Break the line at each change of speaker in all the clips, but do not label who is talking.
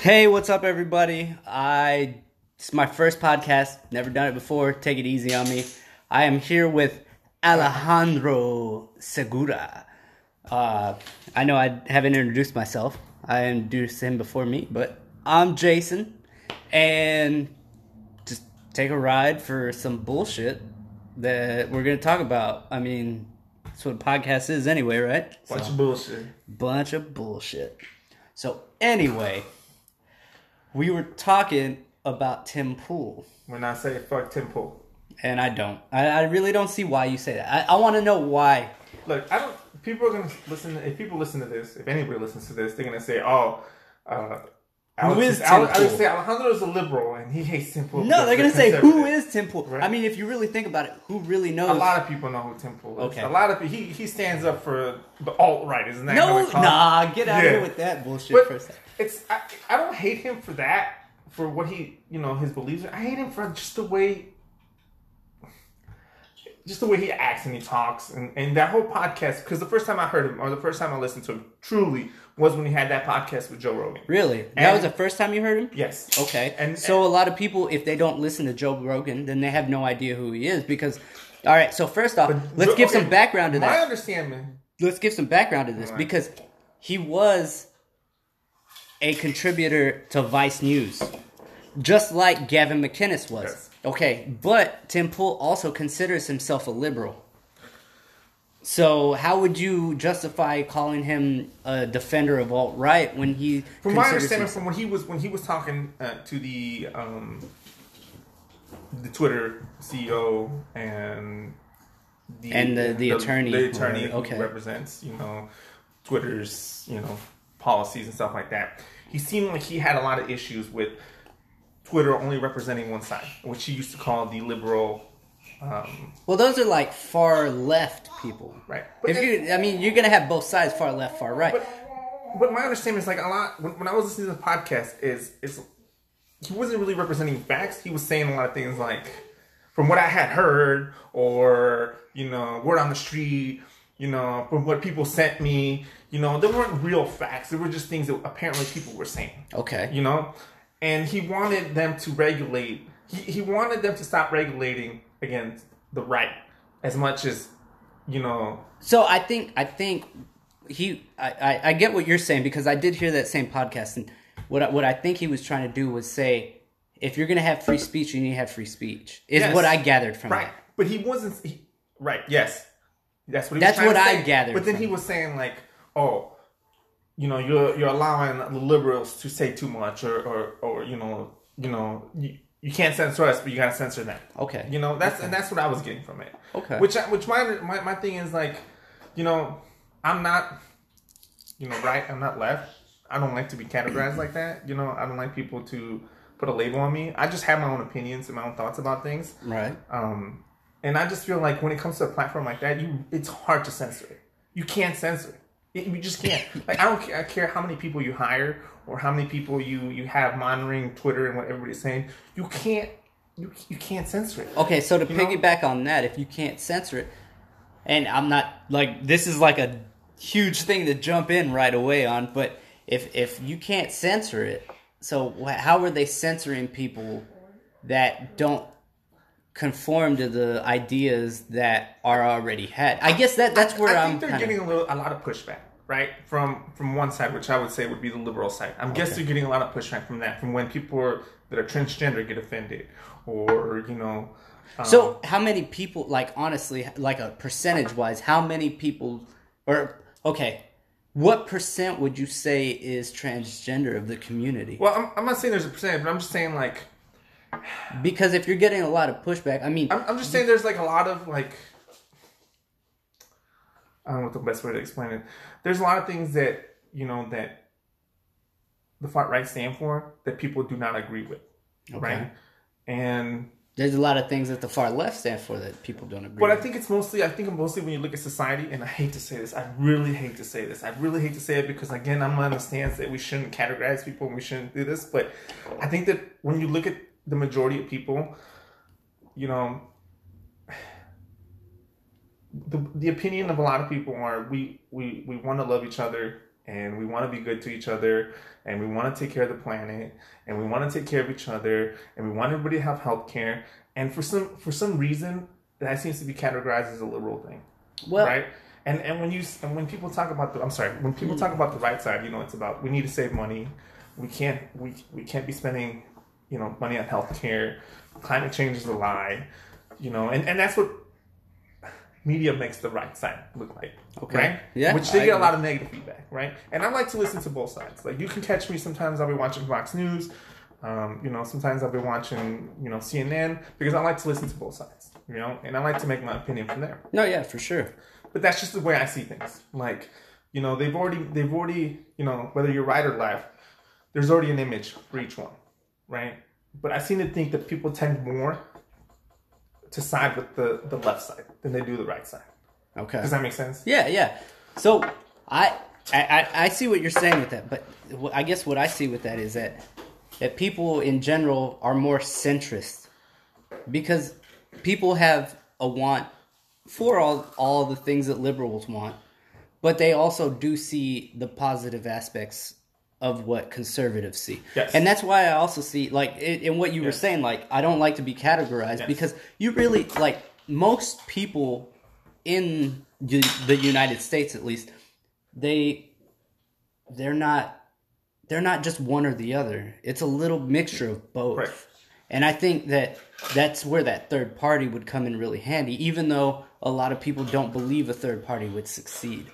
Hey, what's up, everybody? I it's my first podcast. Never done it before. Take it easy on me. I am here with Alejandro Segura. Uh, I know I haven't introduced myself. I introduced him before me, but I'm Jason, and just take a ride for some bullshit that we're gonna talk about. I mean, that's what a podcast is anyway, right?
Bunch
So-
of bullshit.
bunch of bullshit. So anyway, we were talking about Tim Pool,
When I say fuck Tim Pool.
and I don't. I, I really don't see why you say that. I, I want to know why.
Look, I don't. People are gonna listen. If people listen to this, if anybody listens to this, they're gonna say, "Oh, uh, Alex
is Tim
Ale- I would say Alejandro is a liberal and he hates Tim Pool.
No, they're gonna say who is conservative." Tim Pool.
Right.
I mean, if you really think about it, who really knows?
A lot of people know who Tim Pool is.
Okay.
A lot of he he stands up for the alt right, isn't that?
no,
what they call it?
nah, get out of here with that bullshit
But
for a second.
It's I, I don't hate him for that for what he you know his beliefs. are. I hate him for just the way just the way he acts and he talks and, and that whole podcast because the first time I heard him or the first time I listened to him truly was when he had that podcast with Joe Rogan.
Really, that was the first time you heard him.
Yes.
Okay,
And
so a lot of people, if they don't listen to Joe Rogan, then they have no idea who he is. Because, all right, so first off, let's
Joe-
give
okay,
some background to that.
understanding
let's give some background to this
Alright.
because he was a contributor to Vice News, just like Gavin McInnes was.
Yes.
Okay, but Tim Pool also considers himself a liberal. So how would you justify calling him a defender of alt right when he?
from my understanding
himself-
from when he was when he was talking uh, to the um the Twitter CEO and the
And the- the attorney,
the attorney
whatever, okay.
who represents you know Twitter's you know policies and stuff like that. He seemed like he had a lot of issues with Twitter only representing one side, which he used to call the liberal. Um,
well, those are like far left people,
Right. But
If
then-
you, I mean, you're gonna have both sides, far left, far right.
But but my understanding is like a lot when, when I was listening to the podcast is is he wasn't really representing facts. He was saying a lot of things like from what I had heard or you know word on the street. You know from what people sent me. You know they weren't real facts. They were just things that apparently people were saying.
okay,
You know, and he wanted them to regulate. He, he wanted them to stop regulating against the right as much as you know
So I think I think he I, I, I get what you're saying because I did hear that same podcast and what I, what I think he was trying to do was say if you're gonna have free speech you need to have free speech is
Yes.
what I gathered from
Right,
that.
but he wasn't. He, right, yes, that's what. He
That's
was trying
what I gathered
But then he was saying like, oh, you know, you're you're allowing the liberals to say too much, or or, or you know, you know, you, you can't censor us, but you gotta censor them.
Okay.
You know, that's and that's what I was getting from it.
Okay.
Which I, which my, my my thing is like, you know, I'm not, you know, right. I'm not left. I don't like to be categorized like that. You know, I don't like people to put a label on me. I just have my own opinions and my own thoughts about things.
Right.
Um, and I just feel like when it comes to a platform like that, you it's hard to censor it. You can't censor it. You just can't. Like I don't care, I care how many people you hire or how many people you you have monitoring Twitter and what everybody's saying. You can't you you can't censor it.
Okay, so to
You know?
piggyback on that, if you can't censor it, and I'm not like this is like a huge thing to jump in right away on, but if if you can't censor it, so how are they censoring people that don't conform to the ideas that are already had? I guess that that's where
I
am
think they're
kinda,
getting a little a lot of pushback, right? From from one side, which I would say would be the liberal side. I'm guessing they're getting a lot of pushback from that, from when people are, that are transgender get offended, or you know. um,
So how many people like honestly like a percentage wise, how many people or okay, what percent would you say is transgender of the community?
well, I'm, I'm not saying there's a percentage, but I'm just saying like
Because if you're getting a lot of pushback, I mean
I'm, I'm just saying there's like a lot of like I don't know what the best way to explain it. There's a lot of things that you know that the far right stand for that people do not agree with, right? And
there's a lot of things that the far left stand for that people don't agree with.
but I think it's mostly I think mostly when you look at society, and I hate to say this, I really hate to say this, I really hate to say it because again I'm on the stance that we shouldn't categorize people and we shouldn't do this, but I think that when you look at the majority of people, you know, the, the opinion of a lot of people are we we we want to love each other and we want to be good to each other, and we want to take care of the planet, and we want to take care of each other, and we want everybody to have health care. And for some for some reason, that seems to be categorized as a liberal thing,
Well,
right? And and when you and when people talk about the I'm sorry, when people talk about the right side, you know, it's about we need to save money. We can't we we can't be spending you know money on healthcare. Climate change is a lie, you know, and and that's what media makes the right side look like.
Okay.
Right?
Yeah,
Which they
I
get a lot of negative feedback, right? And I like to listen to both sides. Like you can catch me sometimes I'll be watching Fox News. Um, you know, sometimes I'll be watching, you know, CNN because I like to listen to both sides, you know, and I like to make my opinion from there.
no, yeah, for sure.
But that's just the way I see things. Like, you know, they've already they've already, you know, whether you're right or left, there's already an image for each one, right? But I seem to think that people tend more to side with the, the left side than they do the right side.
Okay.
Does that make sense?
Yeah, yeah. So I, I I I see what you're saying with that, but I guess what I see with that is that that people in general are more centrist because people have a want for all all the things that liberals want, but they also do see the positive aspects of what conservatives see.
Yes.
And that's why I also see like in, what you were saying like I don't like to be categorized
Yes.
because you really like most people in the United States at least they they're not they're not just one or the other it's a little mixture of both
Right.
and i think that that's where that third party would come in really handy even though a lot of people don't believe a third party would succeed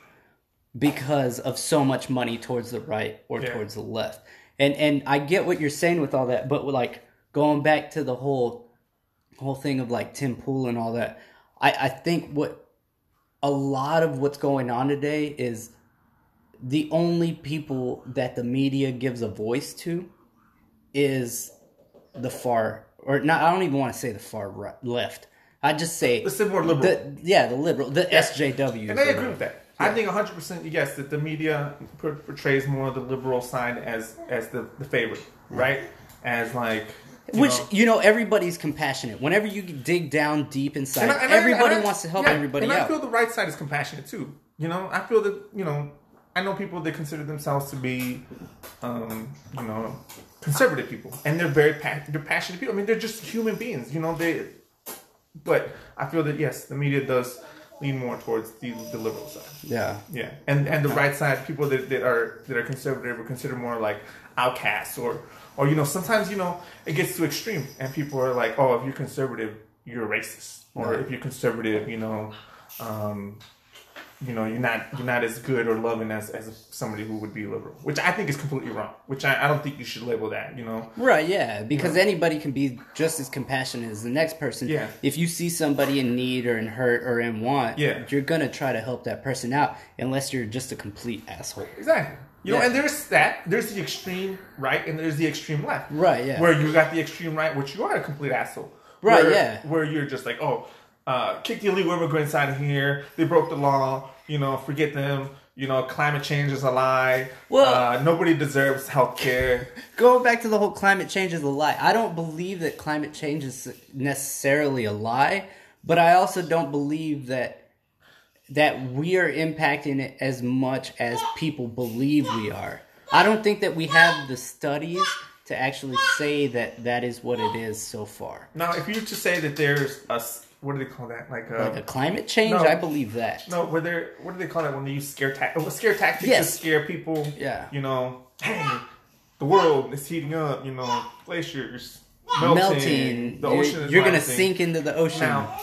because of so much money towards the right or
Yeah.
towards the left and and i get what you're saying with all that but like going back to the whole whole thing of like tim pool and all that i i think what a lot of what's going on today is the only people that the media gives a voice to is the far or not I don't even want to say the far right, left. I just say
Let's more liberal.
the yeah, the liberal, the SJW.
And I agree with that. I think 100% yes that the media portrays more of the liberal side as as the, the favorite, right? As like you
Which
know-
you know everybody's compassionate. Whenever you dig down deep inside,
And I- and
everybody
and I-
wants to help
yeah,
everybody
and
out.
I feel the right side is compassionate too. You know, I feel that you know, I know people that consider themselves to be, um, you know, conservative people, and they're very pa- they're passionate people. I mean, they're just human beings. You know, they. But I feel that yes, the media does lean more towards the, the liberal side.
yeah.
Yeah, and and the right side people that, that are that are conservative are considered more like outcasts or or you know sometimes you know it gets too extreme and people are like oh if you're conservative you're racist or
Right.
if you're conservative you know um, you know you're not you're not as good or loving as as somebody who would be liberal which I think is completely wrong which I, I don't think you should label that you know
Right, yeah, because anybody can be just as compassionate as the next person.
Yeah.
If you see somebody in need or in hurt or in want,
Yeah.
you're gonna try to help that person out, unless you're just a complete asshole.
Exactly. You know,
Yeah.
and there's that. There's the extreme right, and there's the extreme left.
Right, yeah.
Where you got the extreme right, which you are a complete asshole.
Right,
Where-
yeah.
Where you're just like, oh, uh, kick the illegal immigrants out of here. They broke the law. You know, forget them. You know, climate change is a lie.
Well-
uh, nobody deserves health care.
Going back to the whole climate change is a lie. I don't believe that climate change is necessarily a lie, but I also don't believe that that we are impacting it as much as people believe we are. I don't think that we have the studies to actually say that that is what it is so far.
Now, if you were to say that there's a what do they call that? Like a,
Like a climate change,
No.
I believe that.
No, where they're what do they call that when they use scare tactics? Scare tactics
Yes.
to scare people.
Yeah.
You know, hey, the world is heating up. You know, glaciers melting.
Melting,
The
you're,
ocean is
you're gonna sink into the ocean.
Now,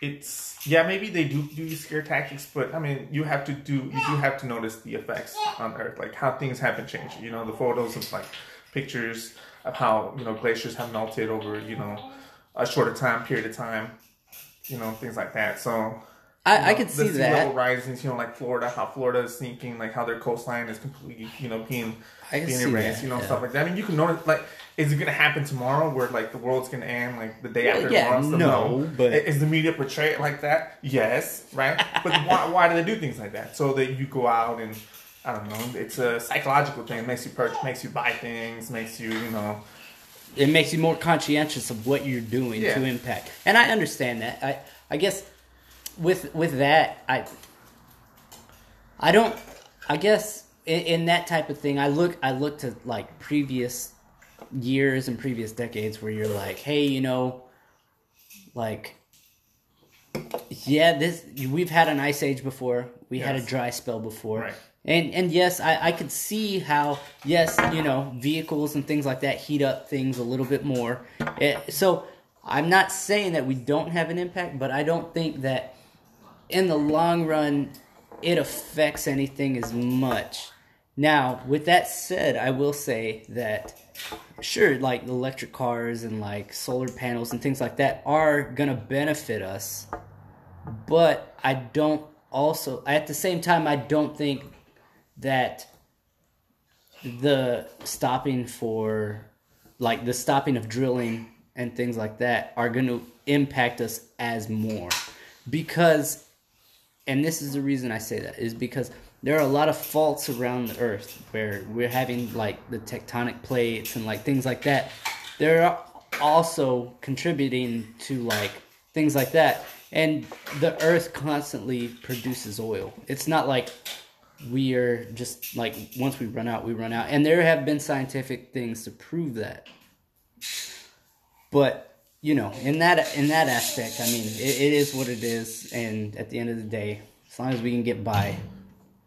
it's yeah, maybe they do do scare tactics, but I mean, you have to do you do have to notice the effects on Earth, like how things have been changing. You know, the photos of like pictures of how you know glaciers have melted over you know a shorter time period of time. You know, things like that. So
I,
you
I
know,
could
the
see
sea
that.
level risings. You know, like Florida, how Florida is sinking, like how their coastline is completely, you know, being
I
being erased.
that,
You know,
yeah.
stuff like that. I mean, you can notice, like, is it going to happen tomorrow, where like the world's going to end, like the day after
yeah,
tomorrow? So,
no, but-
is the media portray it like that? Yes, right. but why, why do they do things like that? So that you go out and I don't know. It's a psychological thing. It makes you purchase, makes you buy things, makes you, you know.
It makes you more conscientious of what you're doing
Yeah.
to impact. And I understand that. I I guess with with that, I I don't. I guess in, in that type of thing, I look. I look to like previous years and previous decades where you're like, hey, you know, like, yeah, this we've had an ice age before. We had a dry spell before.
Right.
And and yes, I, I could see how yes, you know, vehicles and things like that heat up things a little bit more. Eh, so I'm not saying that we don't have an impact, but I don't think that in the long run it affects anything as much. Now, with that said, I will say that sure, like electric cars and like solar panels and things like that are gonna benefit us, but I don't also at the same time I don't think that the stopping for like the stopping of drilling and things like that are going to impact us as more. Because and this is the reason I say that is because there are a lot of faults around the earth where we're having like the tectonic plates and like things like that. They're also contributing to like things like that. And the earth constantly produces oil. It's not like we are just like once we run out we run out. And there have been scientific things to prove that. But you know in that in that aspect i mean it, it is what it is. And at the end of the day as long as we can get by.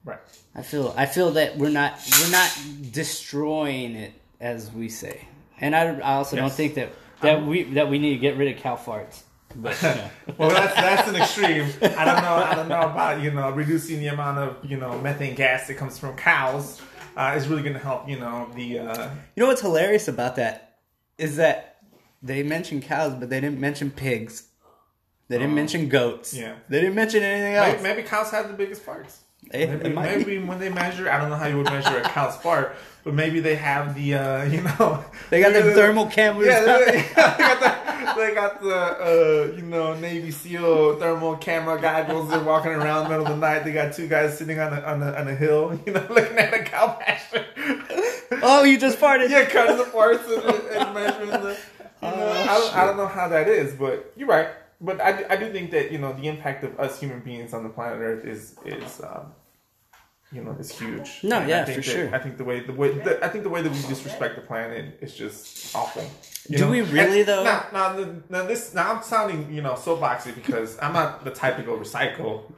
Right.
i feel i feel that we're not we're not destroying it as we say. And i, I also don't think that that we that we need to get rid of cow farts but you.
Well, that's that's an extreme. I don't know. I don't know about you know reducing the amount of you know methane gas that comes from cows. Uh, is really going to help. You know the. Uh,
You know what's hilarious about that is that they mentioned cows, but they didn't mention pigs. They didn't mention goats.
yeah.
They didn't mention anything else.
maybe, maybe cows have the biggest parts.
It-
Maybe,
it
maybe when they measure, I don't know how you would measure a cow's fart, but maybe they have the, uh, you know,
They got the
maybe
thermal cameras.
Yeah, they, they got the, they got the uh, you know, Navy SEAL thermal camera goggles. They're walking around in the middle of the night. They got two guys sitting on a, on a, on a hill, you know, looking at a cow pasture.
oh, you just farted.
yeah, cutting the parts and, and measuring the. You know, I, don't, I don't know how that is, but you're right. But I, do- I do think that you know the impact of us human beings on the planet Earth is is um, you know is huge.
No,
And
yeah,
I think
for
that-
sure.
I think the way the way the, I think the way that we disrespect the planet is just awful.
Do we really,
And
though?
Now, now, now this now I'm sounding you know soapboxy because I'm not the type to go recycle.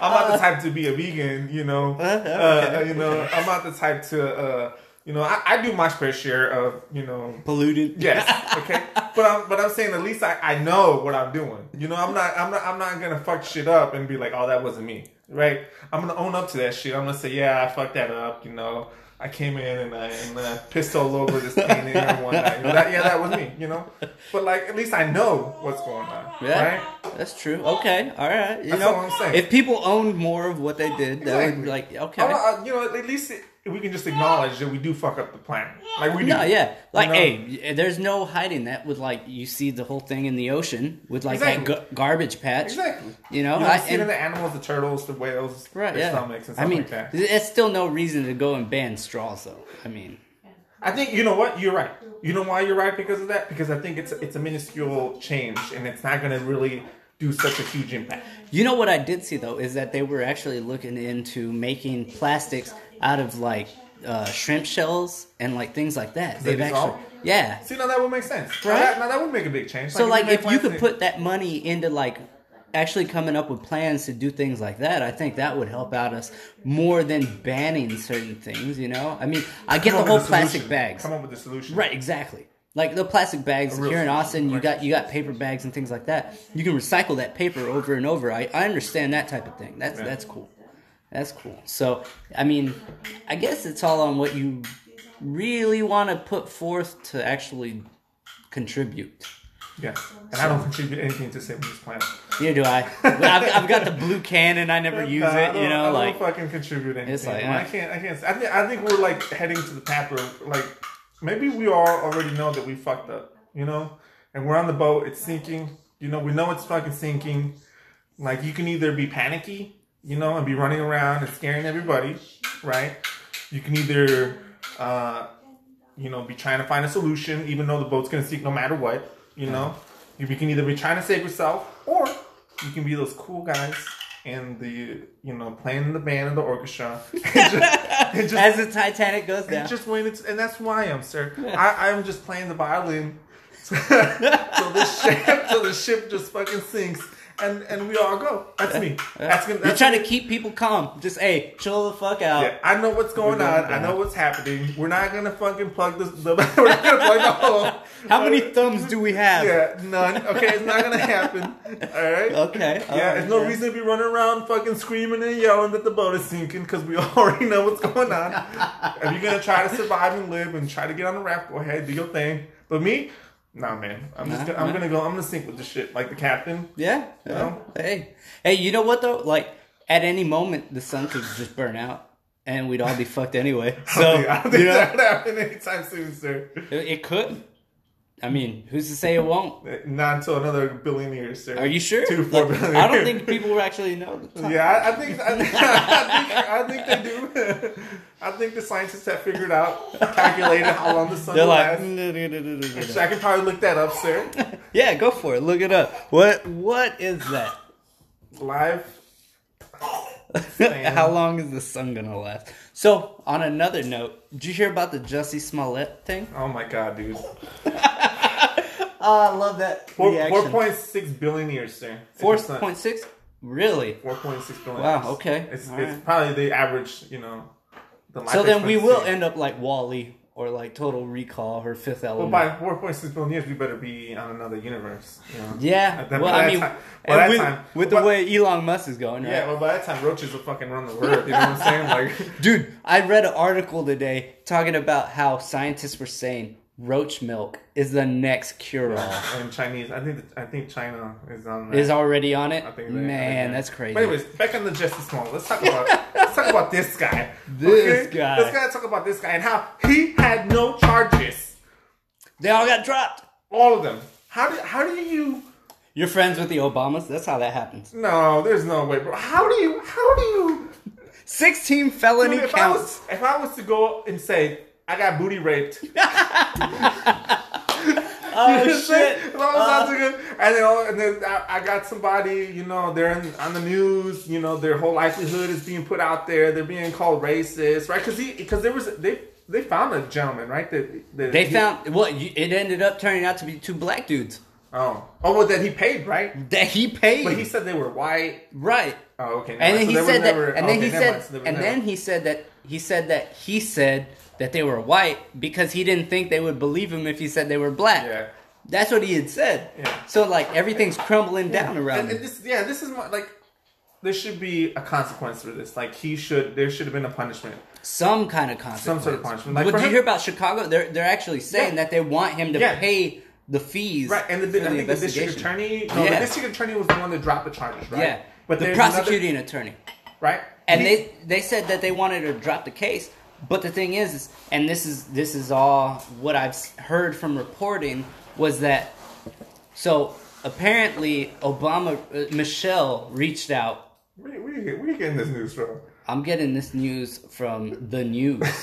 I'm not the type to be a vegan, you know. Uh, you know, I'm not the type to, uh, you know, I, I do my fair share of, you know,
Polluted.
yes, okay. But I'm, but I'm saying at least I, I know what I'm doing. You know, I'm not, I'm not, I'm not gonna fuck shit up and be like, oh, that wasn't me, right? I'm gonna own up to that shit. I'm gonna say, yeah, I fucked that up. You know, I came in and I, and I pissed all over this painting and one night. That, yeah, that was me. You know, but like at least I know what's going on,
Yeah,
right?
that's true. Okay, all right. You
That's
know,
all I'm saying.
if people owned more of what they did, that would be like okay.
Oh, uh, you know, at least it, we can just acknowledge that we do fuck up the planet. Like we do.
No, yeah, like
know?
hey, there's no hiding that. With like, you see the whole thing in the ocean with like
Exactly.
that g- garbage patch.
Exactly.
You know,
You
I-
know, see it
and-
in the animals, the turtles, the whales,
Right,
their
yeah.
stomachs and
I mean,
like that.
it's still no reason to go and ban straws, though. I mean,
I think you know what you're right. You know why you're right because of that? Because I think it's it's a minuscule change and it's not going to really do such a huge impact.
you know what I did see though is that they were actually looking into making plastics out of like uh, shrimp shells and like things like that.
They
They've actually, yeah.
See, now that would make sense.
Right?
Now that, now that would make a big change.
So like, if you could put that money into like actually coming up with plans to do things like that, I think that would help out us more than banning certain things. You know, I mean, I get
Come
the
up with
whole
a
plastic
solution.
bags.
Come up with a solution.
Right, exactly. Like the plastic bags
A real
here in
solution,
Austin, you
right.
got you got paper bags and things like that. You can recycle that paper over and over. I, I understand that type of thing. That's that's cool. That's cool. So I mean, I guess it's all on what you really want to put forth to actually contribute.
Yeah. And I don't contribute anything to save this planet.
Neither do I. I've, I've got the blue can and I never use
I
it. You know,
I
like
don't fucking contribute anything.
It's like,
I
uh.
can't. I can't. I think. I think we're like heading to the path where like maybe we all already know that we fucked up. You know, and we're on the boat. It's sinking. You know, we know it's fucking sinking. Like you can either be panicky, you know, and be running around and scaring everybody, right? You can either, uh, you know, be trying to find a solution, even though the boat's gonna sink no matter what. You know, you can either be trying to save yourself, or you can be those cool guys in the you know playing in the band and the orchestra. and just, and just,
As the Titanic goes
and
down.
just waiting, to- and that's who I am, sir. I, I'm just playing the violin. so the ship, so the ship just fucking sinks, and and we all go. That's me. That's gonna.
You're
That's
trying to keep people calm. Just hey, chill the fuck out.
Yeah, I know what's going on. I know what's happening. We're not gonna fucking plug this. The, we're not gonna plug the hole.
How many thumbs do we have?
Yeah, none. Okay, it's not gonna happen. All right.
Okay.
Yeah,
alright,
there's no
yeah.
reason to be running around fucking screaming and yelling that the boat is sinking because we already know what's going on. if you're gonna try to survive and live and try to get on the raft, go ahead, do your thing. But me, nah, man. I'm just
Nah,
gonna, I'm
nah.
gonna go. I'm gonna sink with the shit like the captain.
Yeah. yeah.
No.
Hey, hey, you know what though? Like at any moment, the sun could just burn out, and we'd all be fucked anyway. So
I don't think
you know,
that'll happen anytime soon, sir.
it, it could. I mean, who's to say it won't?
Not until another billion years, sir.
Are you sure?
Two four
Like,
billion.
I don't think people actually know. The.
Yeah, I, I think I think, I think I think they do. I think the scientists have figured out, calculated how long the sun
They're
will
like,
last. I can probably look that up, sir.
yeah, go for it. Look it up. What What is that?
Live.
How long is the sun gonna last? So, on another note, did you hear about the Jussie Smollett thing?
Oh my god, dude.
Oh, I love that.
Four
reaction.
point six billion years, sir.
Four point six. Really?
Four point six billion.
Wow,
years.
okay.
It's,
All
it's
right.
probably the average, you know. The
So then we will end up like WALL-E or like Total Recall or Fifth Element.
Well, by four point six billion years, we better be on another universe. You know?
yeah.
That-
well, I mean,
time- that
with,
time-
with the way Elon Musk is going, right?
Yeah, well, by that time, roaches will fucking run the world. You know what I'm saying? Like,
Dude, I read an article today talking about how scientists were saying roach milk is the next cure-all.
in Chinese, I think I think China is on. That.
Is already on it?
I think they-
Man,
I think
that's crazy.
But anyways, back on the Justice Small. Let's talk about let's talk about this guy.
This guy.
Let's gotta talk about this guy and how he had no charges.
they all got dropped.
All of them. How do how do you?
You're friends with the Obamas? That's how that happens.
No, there's no way, bro. How do you? How do you?
16 felony
Dude, if I
counts.
was if I was to go and say I got booty raped.
oh,
You know what I'm saying?
shit.
As long as I and then, and then I, I got somebody, you know, they're in, on the news, you know, their whole livelihood is being put out there. They're being called racist, right? Because he, because there was they they found a gentleman, right? That, that
They
he-
found, what, you- it ended up turning out to be two black dudes.
oh oh well that he paid, right?
That he paid.
But he said they were white.
right.
Oh okay.
And then
never mind. So
he said that, and then he said,
mind. So they were
and then he said that he said that he said that they were white because he didn't think they would believe him if he said they were black.
yeah.
That's what he had said.
Yeah.
So like everything's crumbling down around
And,
him.
and this yeah this is my, like. There should be a consequence for this. Like he should, there should have been a punishment.
Some kind of consequence.
Some sort of punishment. Like
did you hear about Chicago? They're they're actually saying
Yeah.
that they want him to
Yeah.
pay the fees.
Right, and the,
the
think the district attorney, no,
Yeah.
the district attorney was the one that dropped the charges, right?
Yeah,
but
the prosecuting attorney.
right?
And
He-
they they said that they wanted to drop the case, but the thing is, is and this is this is all what I've heard from reporting was that so apparently Obama uh, Michelle reached out.
where, where, where you getting this news from?
I'm getting this news from the news,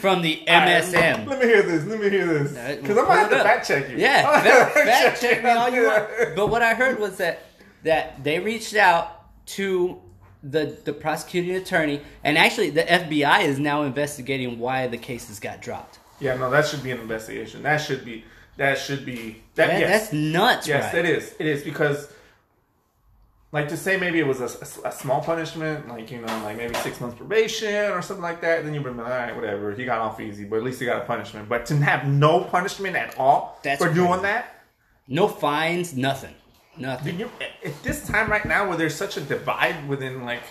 from the MSM.
Let me hear this. Let me hear this.
Uh,
Because I'm gonna have to fact check you.
Yeah, fact, fact check me all you. want. But what I heard was that that they reached out to the the prosecuting attorney, and actually the FBI is now investigating why the cases got dropped.
Yeah, no, that should be an investigation. That should be. That should be. That,
That-
yes.
That's nuts,
Yes,
right?
it is. It is because, like, to say maybe it was a, a- a small punishment, like you know, like maybe six months probation or something like that. Then you'd be like, all right, whatever. He got off easy, but at least he got a punishment. But to have no punishment at all
That's
for doing that,
No fines, nothing, nothing.
You, at this time right now, where there's such a divide within, like,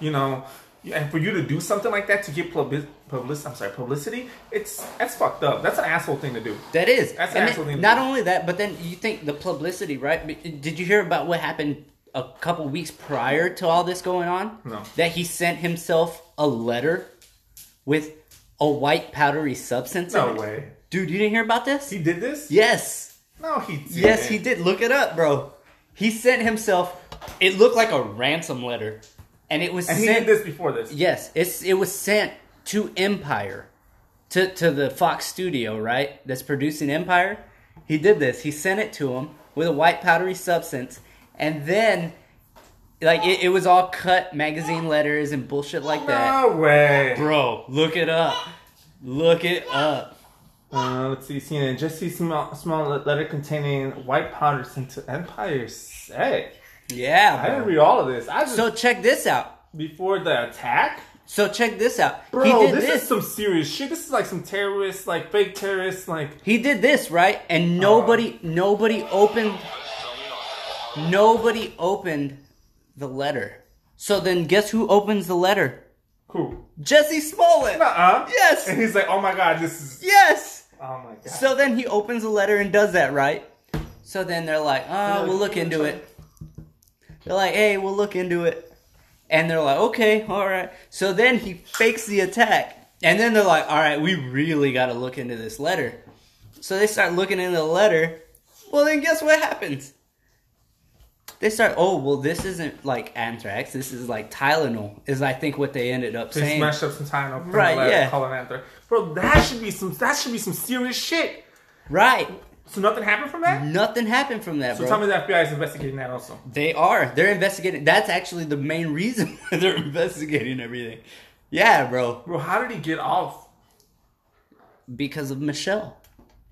you know, and for you to do something like that to get public, public I'm sorry, publicity, it's that's fucked up. That's an asshole thing to do.
That is.
That's
And
actually-
then, not only that, but then you think the publicity, right? Did you hear about what happened a couple weeks prior to all this going on?
No.
That he sent himself a letter with a white powdery substance.
No
in it?
way.
Dude, you didn't hear about this?
He did this?
yes.
No, he did.
Yes, he did. Look it up, bro. He sent himself. It looked like a ransom letter, and it was
And he
sent.
did this before this.
Yes, it's it was sent to Empire, to to the Fox studio, right? That's producing Empire. He did this. He sent it to him with a white powdery substance, and then Like it, it was all cut magazine letters and bullshit like that.
No way.
Bro, look it up. Look it up.
Uh, let's see, CNN. Jesse small, small letter containing white powder sent to Empire State.
Yeah,
I didn't read all of this. I just
So check this out.
before the attack.
So check this out.
Bro,
he did
this,
this.
is some serious shit. This is like some terrorists, like fake terrorists, like
He did this, right? And nobody nobody opened nobody opened the letter. So then guess who opens the letter?
who?
Jussie Smollett.
Uh-uh.
Yes.
And he's like, oh my god, this is.
Yes.
Oh my god.
So then he opens the letter and does that, right? So then they're like, "Oh, we'll look into it." They're like, "Hey, we'll look into it." And they're like, "Okay, all right." So then he fakes the attack. And then they're like, "All right, we really got to look into this letter." So they start looking into the letter. Well, then guess what happens? They start, "Oh, well this isn't like anthrax. This is like Tylenol." Is I think what they ended up
They
saying.
smashed up some up
Right, yeah.
Call it anther. Bro, that should be some. That should be some serious shit.
Right.
So nothing happened from that.
Nothing happened from that,
So
bro.
tell me the FBI is investigating that also.
They are. They're investigating. That's actually the main reason why they're investigating everything. Yeah, bro.
Bro, how did he get off?
Because of Michelle.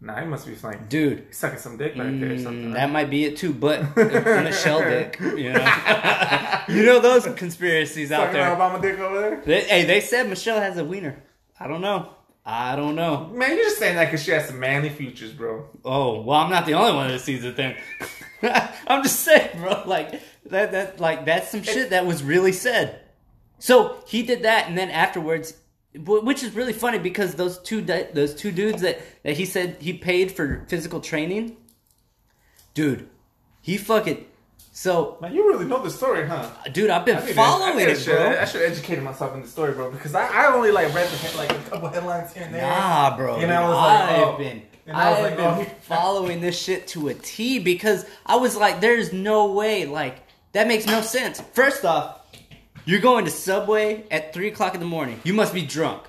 Nah, he must be like
Dude,
sucking some dick right there or something.
mm, that might be it too, but Michelle dick, you know. you know those conspiracies out there.
Sucking
there.
Obama dick over there.
They, hey, they said Michelle has a wiener. I don't know. I don't know.
Man, you're just saying that because she has some manly features, bro.
Oh, well, I'm not the only one that sees it then. I'm just saying, bro. Like that, that, like that's some shit that was really said. So he did that, and then afterwards, which is really funny because those two, those two dudes that that he said he paid for physical training, dude, he fucking. So,
Man, you really know the story, huh?
dude, I've been
I need to-
following
to
it, bro.
I should educate myself in the story, bro, because I, I only like read the, head- like a couple headlines here and there.
Nah, bro.
And I was like,
I've
oh.
been,
And I, I
have
like, oh.
been
oh,
following this shit to a T because I was like, there's no way, like that makes no sense. First off, you're going to Subway at three o'clock in the morning. You must be drunk,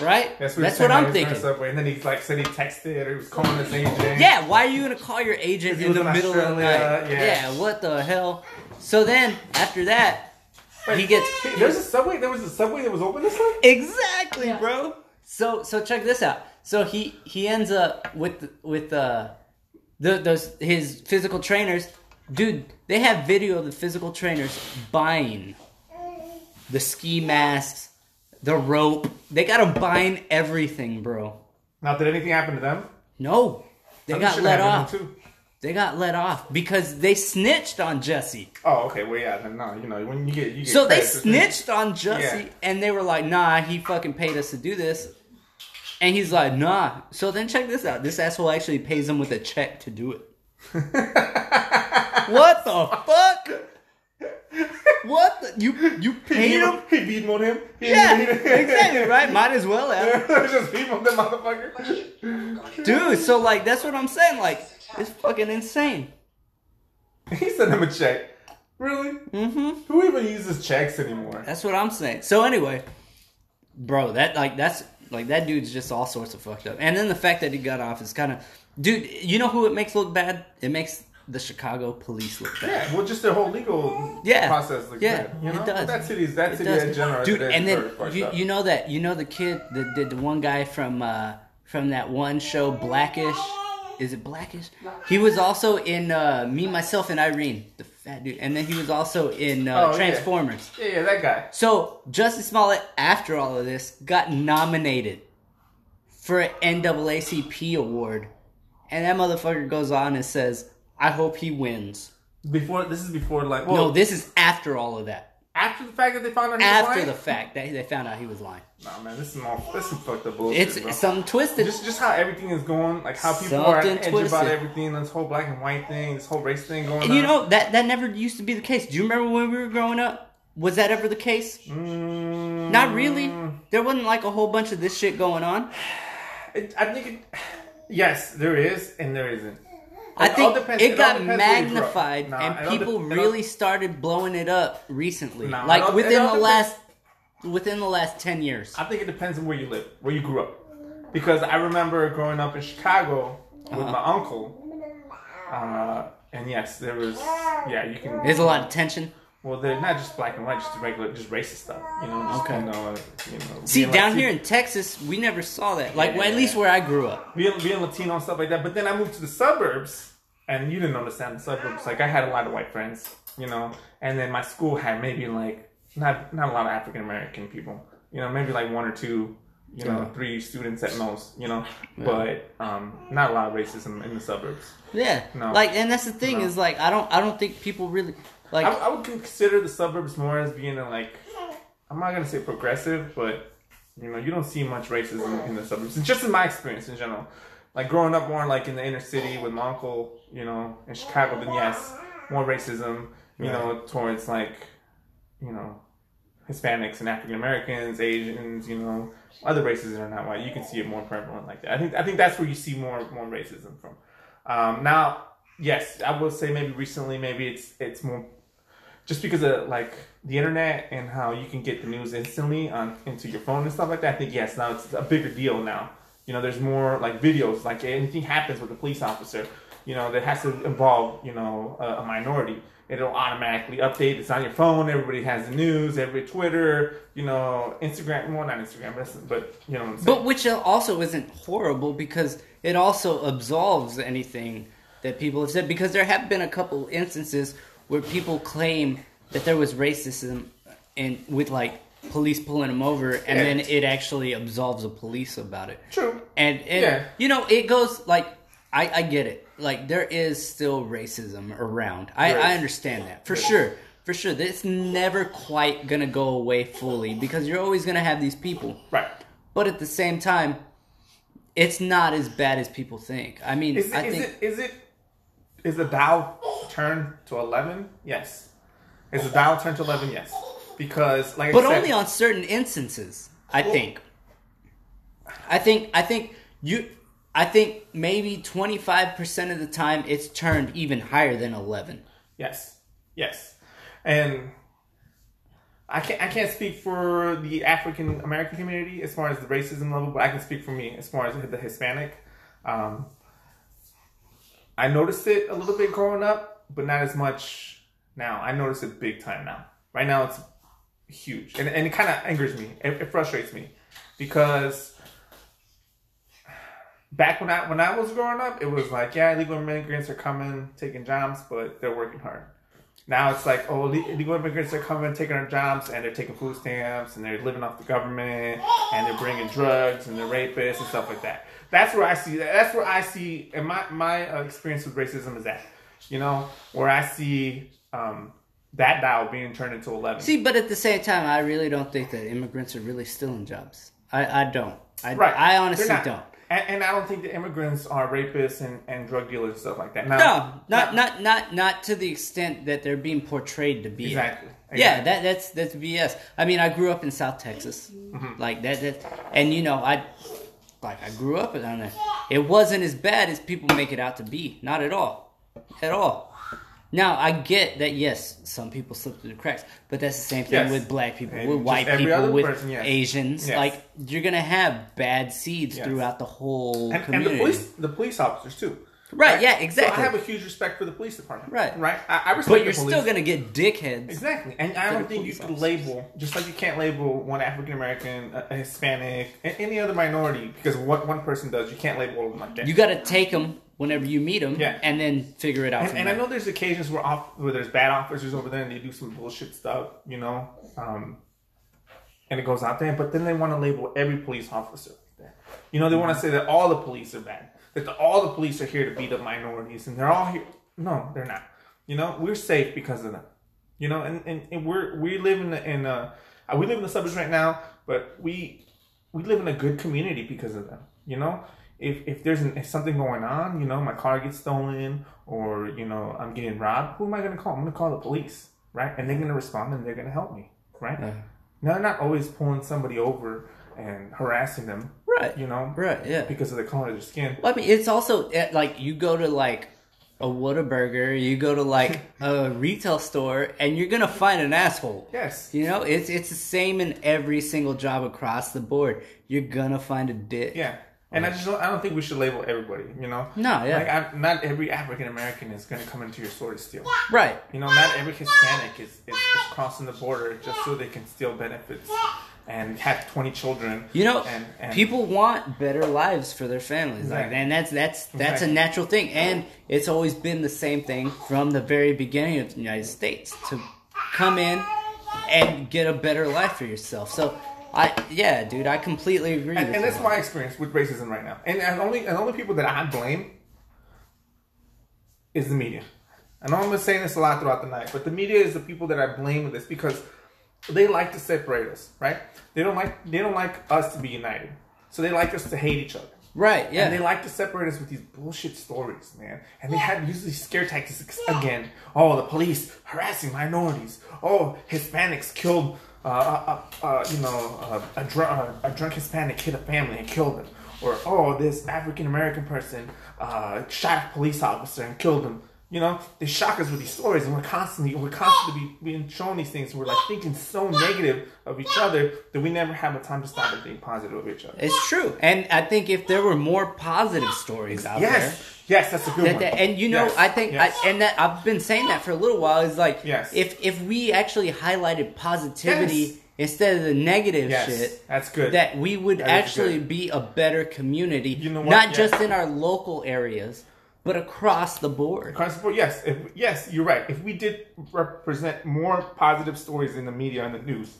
right?
That's what,
That's what I'm
when he was on
thinking.
Subway, and then he like said he texted or he was calling his agent.
Yeah, why are you gonna call your agent in the
in
middle of the night?
Australia, yeah.
what the hell? So then after that,
Wait,
he gets
Hey, there's a subway. There was a subway that was open this way.
Exactly, bro. So so check this out. So he he ends up with with uh the those his physical trainers, dude. They have video of the physical trainers buying the ski masks, the rope. They got to bind everything, bro.
Now, did anything happen to them?
No, they
Something
got let off.
Too.
They got let off because they snitched on Jesse.
Oh, okay. Well, yeah. Then no, you know when you get you get
So they
things-
snitched on Jesse,
Yeah.
and they were like, "Nah, he fucking paid us to do this." And he's like, "Nah." So then check this out. This asshole actually pays him with a check to do it. what the fuck? What the, you you paid him?
He beat him on him. He
Yeah,
him.
exactly right. Might as well have,
Just beat him, that motherfucker.
dude. So like, that's what I'm saying. Like, it's fucking insane.
He sent him a check. Really?
Mm-hmm.
Who even uses checks anymore?
That's what I'm saying. So anyway, bro, that like that's like that dude's just all sorts of fucked up. And then the fact that he got off is kind of, dude. You know who it makes look bad? It makes the Chicago police look bad.
Yeah, well, just their whole legal
Yeah.
process looks
Yeah,
bad. You know,
it does.
that city's that
It
city
does.
in general,
dude. And then you, you know that you know the kid, the the, the one guy from uh from that one show Black-ish. Is it Black-ish? He was also in uh, Me, Myself, and Irene, the fat dude, and then he was also in uh,
Oh, yeah.
Transformers.
yeah, yeah, that guy.
So Justin Smollett, after all of this, got nominated for an NAACP award, and that motherfucker goes on and says, "I hope he wins."
Before this is before like well,
no, this is after all of that.
after the fact that they found out he was
After the fact that they found out he was lying.
Nah, man, this is all this is fucked up bullshit.
It's
bro.
something twisted.
just just how everything is going, like how people are
Something
edge about everything, this whole black and white thing, this whole race thing going
And
on.
you know that that never used to be the case. Do you remember when we were growing up? Was that ever the case?
Mm,
Not really. There wasn't like a whole bunch of this shit going on.
It, I think it, yes, there is and there isn't.
I think
depends-
it
all
got
depends where you grew up.
magnified,
Nah,
and people
it all-
really started blowing it up recently.
Nah,
like within the last within the last ten years.
I think it depends on where you live, where you grew up. Because I remember growing up in Chicago with
Uh-huh.
my uncle, uh, and yes, there was, yeah, you can.
There's a lot of tension.
Well, they're not just black and white, just regular, just racist stuff. You know, just,
Okay.
You know, you know.
See, down
Latino-
here in Texas, we never saw that. Like, well, at
Yeah.
least where I grew up.
being, being Latino and stuff like that. But then I moved to the suburbs, and you didn't understand the suburbs. Like I had a lot of white friends, you know, and then my school had maybe like not not a lot of African American people, you know, maybe like one or two, you know,
Yeah.
three students at most, you know, but um, not a lot of racism in the suburbs.
Yeah.
No.
Like, and that's the thing
No.
is like, I don't, I don't think people really like.
I, I would consider the suburbs more as being a, like I'm not gonna say progressive, but you know you don't see much racism in the suburbs. Just in my experience in general. Like growing up more like in the inner city with my uncle, you know, in Chicago, then yes, more racism, you know, towards like, you know, Hispanics and African Americans, Asians, you know, other races that are not white. You can see it more prevalent like that. I think I think that's where you see more more racism from. Um, now, yes, I will say maybe recently, maybe it's it's more just because of like the internet and how you can get the news instantly on into your phone and stuff like that. I think yes, now it's a bigger deal now. You know, there's more like videos, like anything happens with a police officer, you know, that has to involve you know a, a minority. It'll automatically update. It's on your phone. Everybody has the news. Every Twitter, you know, Instagram. Well, not Instagram, but, but you know what I'm saying.
But which also isn't horrible because it also absolves anything that people have said. Because there have been a couple instances where people claim that there was racism and with like police pulling them over, and
Yeah.
then it actually absolves the police about it.
True.
And and
Yeah.
you know it goes like I I get it. Like there is still racism around. I I understand that for sure. For sure, it's never quite gonna go away fully because you're always gonna have these people.
Right.
But at the same time, it's not as bad as people think. I mean,
Is it,
I
is
think
it is it is the dial turned to eleven? Yes. Is the dial turned to eleven? Yes. Because like
but
I said,
only on certain instances. I think. I think. I think you. I think maybe twenty five percent of the time it's turned even higher than eleven.
Yes, yes, and I can't I can't speak for the African American community as far as the racism level, but I can speak for me as far as the Hispanic. Um, I noticed it a little bit growing up, but not as much now. I notice it big time now. Right now, it's huge, and and it kind of angers me. It, it frustrates me because back when I when I was growing up, it was like, yeah, illegal immigrants are coming, taking jobs, but they're working hard. Now it's like, oh, le- illegal immigrants are coming, taking our jobs, and they're taking food stamps, and they're living off the government, and they're bringing drugs, and they're rapists and stuff like that. That's where I see that. That's where I see, and my my uh, experience with racism is that, you know, where I see um, that dial being turned into eleven.
See, but at the same time, I really don't think that immigrants are really stealing jobs. I, I don't. I,
right?
I honestly don't.
And, and I don't think the immigrants are rapists and, and drug dealers and stuff like that. Now,
No, not not not not to the extent that they're being portrayed to be.
Exactly.
Yeah, that that's that's BS. I mean, I grew up in South Texas,
Mm-hmm.
like that. That and you know, I like I grew up down there. It wasn't as bad as people make it out to be. Not at all, at all. Now I get that. Yes, some people slip through the cracks, but that's the same thing
Yes.
with black people,
And
with white people, with
person, yes.
Asians.
Yes.
Like you're gonna have bad seeds throughout the whole
and, and the police, the police officers too.
Right, yeah, exactly.
So I have a huge respect for the police department.
Right.
right. I, I respect
but you're still gonna get dickheads.
Exactly, and I don't think you
police
can
officers.
label just like you can't label one African American, a, a Hispanic, a- any other minority because what one person does, you can't label them like that.
You got to take them whenever you meet them,
Yeah.
and then figure it out.
and, and I know there's occasions where off where there's bad officers over there and they do some bullshit stuff, you know, um, and it goes out there. But then they want to label every police officer. You know, they want to say that all the police are bad, that the, all the police are here to beat up minorities, and they're all here. No, they're not. You know, we're safe because of them. You know, and, and, and we're we live in the, in uh we live in the suburbs right now, but we we live in a good community because of them. You know, if if there's an, if something going on, you know, my car gets stolen or you know I'm getting robbed, who am I going to call? I'm going to call the police, right? And they're going to respond and they're going to help me, right?
Yeah.
Now they're not always pulling somebody over and harassing them,
right,
you know,
right, yeah.
because of the color of their skin.
Well, I mean, it's also eh, like you go to like a Whataburger, you go to like a retail store, and you're gonna find an asshole.
Yes.
You know, it's it's the same in every single job across the board. You're gonna find a dick.
Yeah. And I just don't, I don't think we should label everybody, you know?
No, yeah.
Like, I, not every African American is going to come into your store to steal.
Right.
You know, not every Hispanic is, is, is crossing the border just so they can steal benefits and have 20 children.
You know,
and, and
people want better lives for their families, like,
Exactly.
and that's that's that's a natural thing, and it's always been the same thing from the very beginning of the United States to come in and get a better life for yourself. So, I yeah, dude, I completely agree.
And, and that's my experience with racism right now. And, and only and only people that I blame is the media. I know I'm saying this a lot throughout the night, but the media is the people that I blame with this because they like to separate us, right? They don't like they don't like us to be united, so they like us to hate each other.
right, yeah,
And they like to separate us with these bullshit stories, man. And they have usually scare tactics again. Oh, the police harassing minorities. Oh, Hispanics killed, uh, uh, uh, you know, uh, a, dr- uh, a drunk Hispanic hit a family and killed them. Or, oh, this African American person uh, shot a police officer and killed him. You know, they shock us with these stories, and we're constantly, we're constantly be, being shown these things. And we're like thinking so negative of each other that we never have the time to stop and think positive of each other.
it's true. And I think if there were more positive stories out there,
Yes, yes, that's a good
That-
one.
that- and you know,
Yes,
I think,
yes.
I, and that I've been saying that for a little while. Is like,
Yes.
if if we actually highlighted positivity
Yes.
instead of the negative
Yes,
shit,
that's good.
that we would
That
actually be a better community.
You know what?
Not
Yes.
just in our local areas, but across the board.
Across the board, yes, if, yes, you're right. If we did represent more positive stories in the media and the news,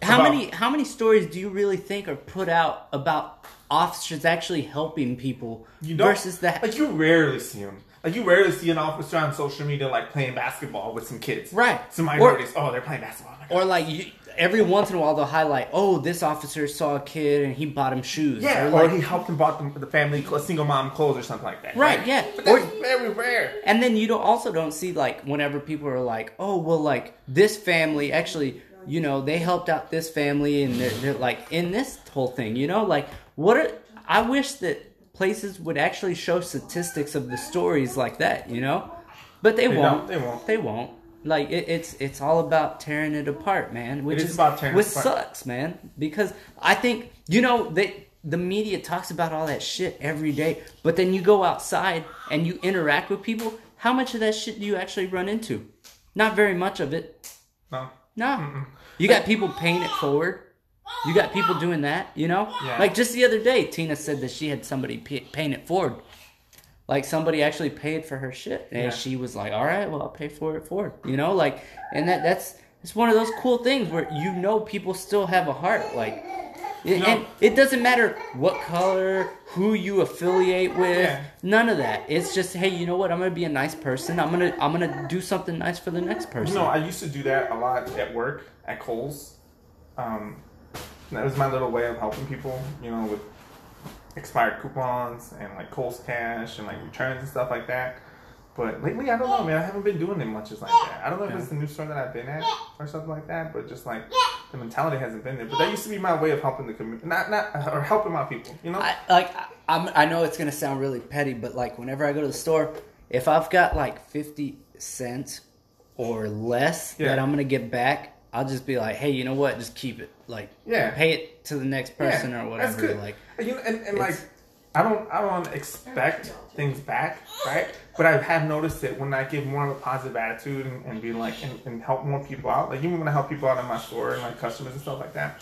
How
about-
many how many stories do you really think are put out about officers actually helping people
you
versus that?
like you rarely see them. Like you rarely see an officer on social media like playing basketball with some kids,
Right.
Some
Or-
minorities. oh, they're playing basketball. Oh.
Or like you, every once in a while they'll highlight, oh, this officer saw a kid and he bought him shoes.
yeah,
Or
or he helped him bought the, the family a single mom clothes or something like that.
Right, yeah.
But
Or-
very rare.
and then you don't also don't see like whenever people are like, oh, well, like this family actually, you know, they helped out this family and they're, they're like in this whole thing, you know, like what? Are, I wish that places would actually show statistics of the stories like that, you know, but they,
They
won't.
don't, they won't.
They won't. Like it, it's it's all about tearing it apart, man. Which
is
is
about tearing it
which sucks, man. Because I think you know they the media talks about all that shit every day, but then you go outside and you interact with people. How much of that shit do you actually run into? Not very much of it.
No.
No. You got people paying it forward. You got people doing that, you know?
Yeah.
Like just the other day, Tina said that she had somebody pay, paying it forward. Like somebody actually paid for her shit, and
Yeah.
she was like, "All right, well, I'll pay for it forward." You know, like, and that that's it's one of those cool things where you know people still have a heart, like, it,
No.
and it doesn't matter what color, who you affiliate with,
Yeah.
none of that. It's just, hey, you know what? I'm gonna be a nice person. I'm gonna I'm gonna do something nice for the next person.
You know, I used to do that a lot at work at Kohl's. Um, that was my little way of helping people, you know, with expired coupons and like Kohl's cash and like returns and stuff like that. But lately, I don't know, man. I haven't been doing it much as like that. I don't know if it's the new store that I've been at or something like that, but just like the mentality hasn't been there. But that used to be my way of helping the community, not not or helping my people, you know.
I like I- I'm, I know it's gonna sound really petty, but like whenever I go to the store, if I've got like fifty cents or less
Yeah.
that I'm gonna get back, I'll just be like, hey, you know what? Just keep it. Like,
Yeah.
pay it to the next person
Yeah,
or
that's
whatever.
good.
Like,
you know, and, and like I don't I don't expect things back, right? But I have noticed that when I give more of a positive attitude and, and be like and, and help more people out, like even when I help people out in my store and like customers and stuff like that,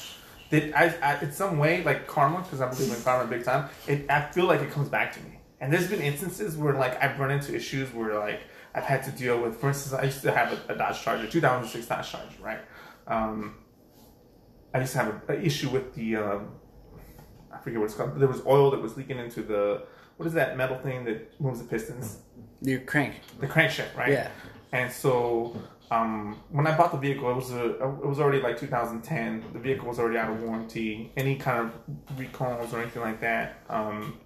that I, I in some way like karma because I believe in karma big time. It I feel like it comes back to me. And there's been instances where like I've run into issues where like I've had to deal with. For instance, I used to have a, a Dodge Charger, 2006 Dodge Charger, right? Um, I used to have an issue with the um, I forget what it's called. There was oil that was leaking into the what is that metal thing that moves the pistons?
The crank.
The crankshaft, right?
Yeah.
And so um, when I bought the vehicle, it was a it was already like 2010. The vehicle was already out of warranty. Any kind of recalls or anything like that um,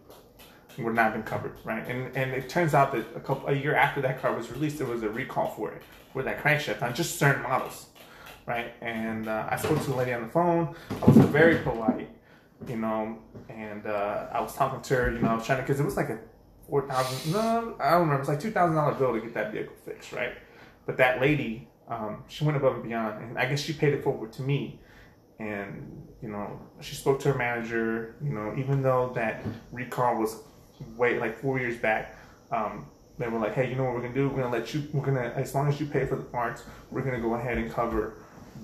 would not have been covered, right? And and it turns out that a couple a year after that car was released, there was a recall for it for that crankshaft on just certain models, right? And uh, I spoke to the lady on the phone. I was very polite, you know, and uh, I was talking to her, you know, I was trying to because it was like a four thousand. No, I don't remember. It was like two thousand dollar bill to get that vehicle fixed, right? But that lady, um, she went above and beyond, and I guess she paid it forward to me. and you know she spoke to her manager. You know, even though that recall was way like four years back, um, they were like, hey, you know what we're gonna do? We're gonna let you. We're gonna as long as you pay for the parts, we're gonna go ahead and cover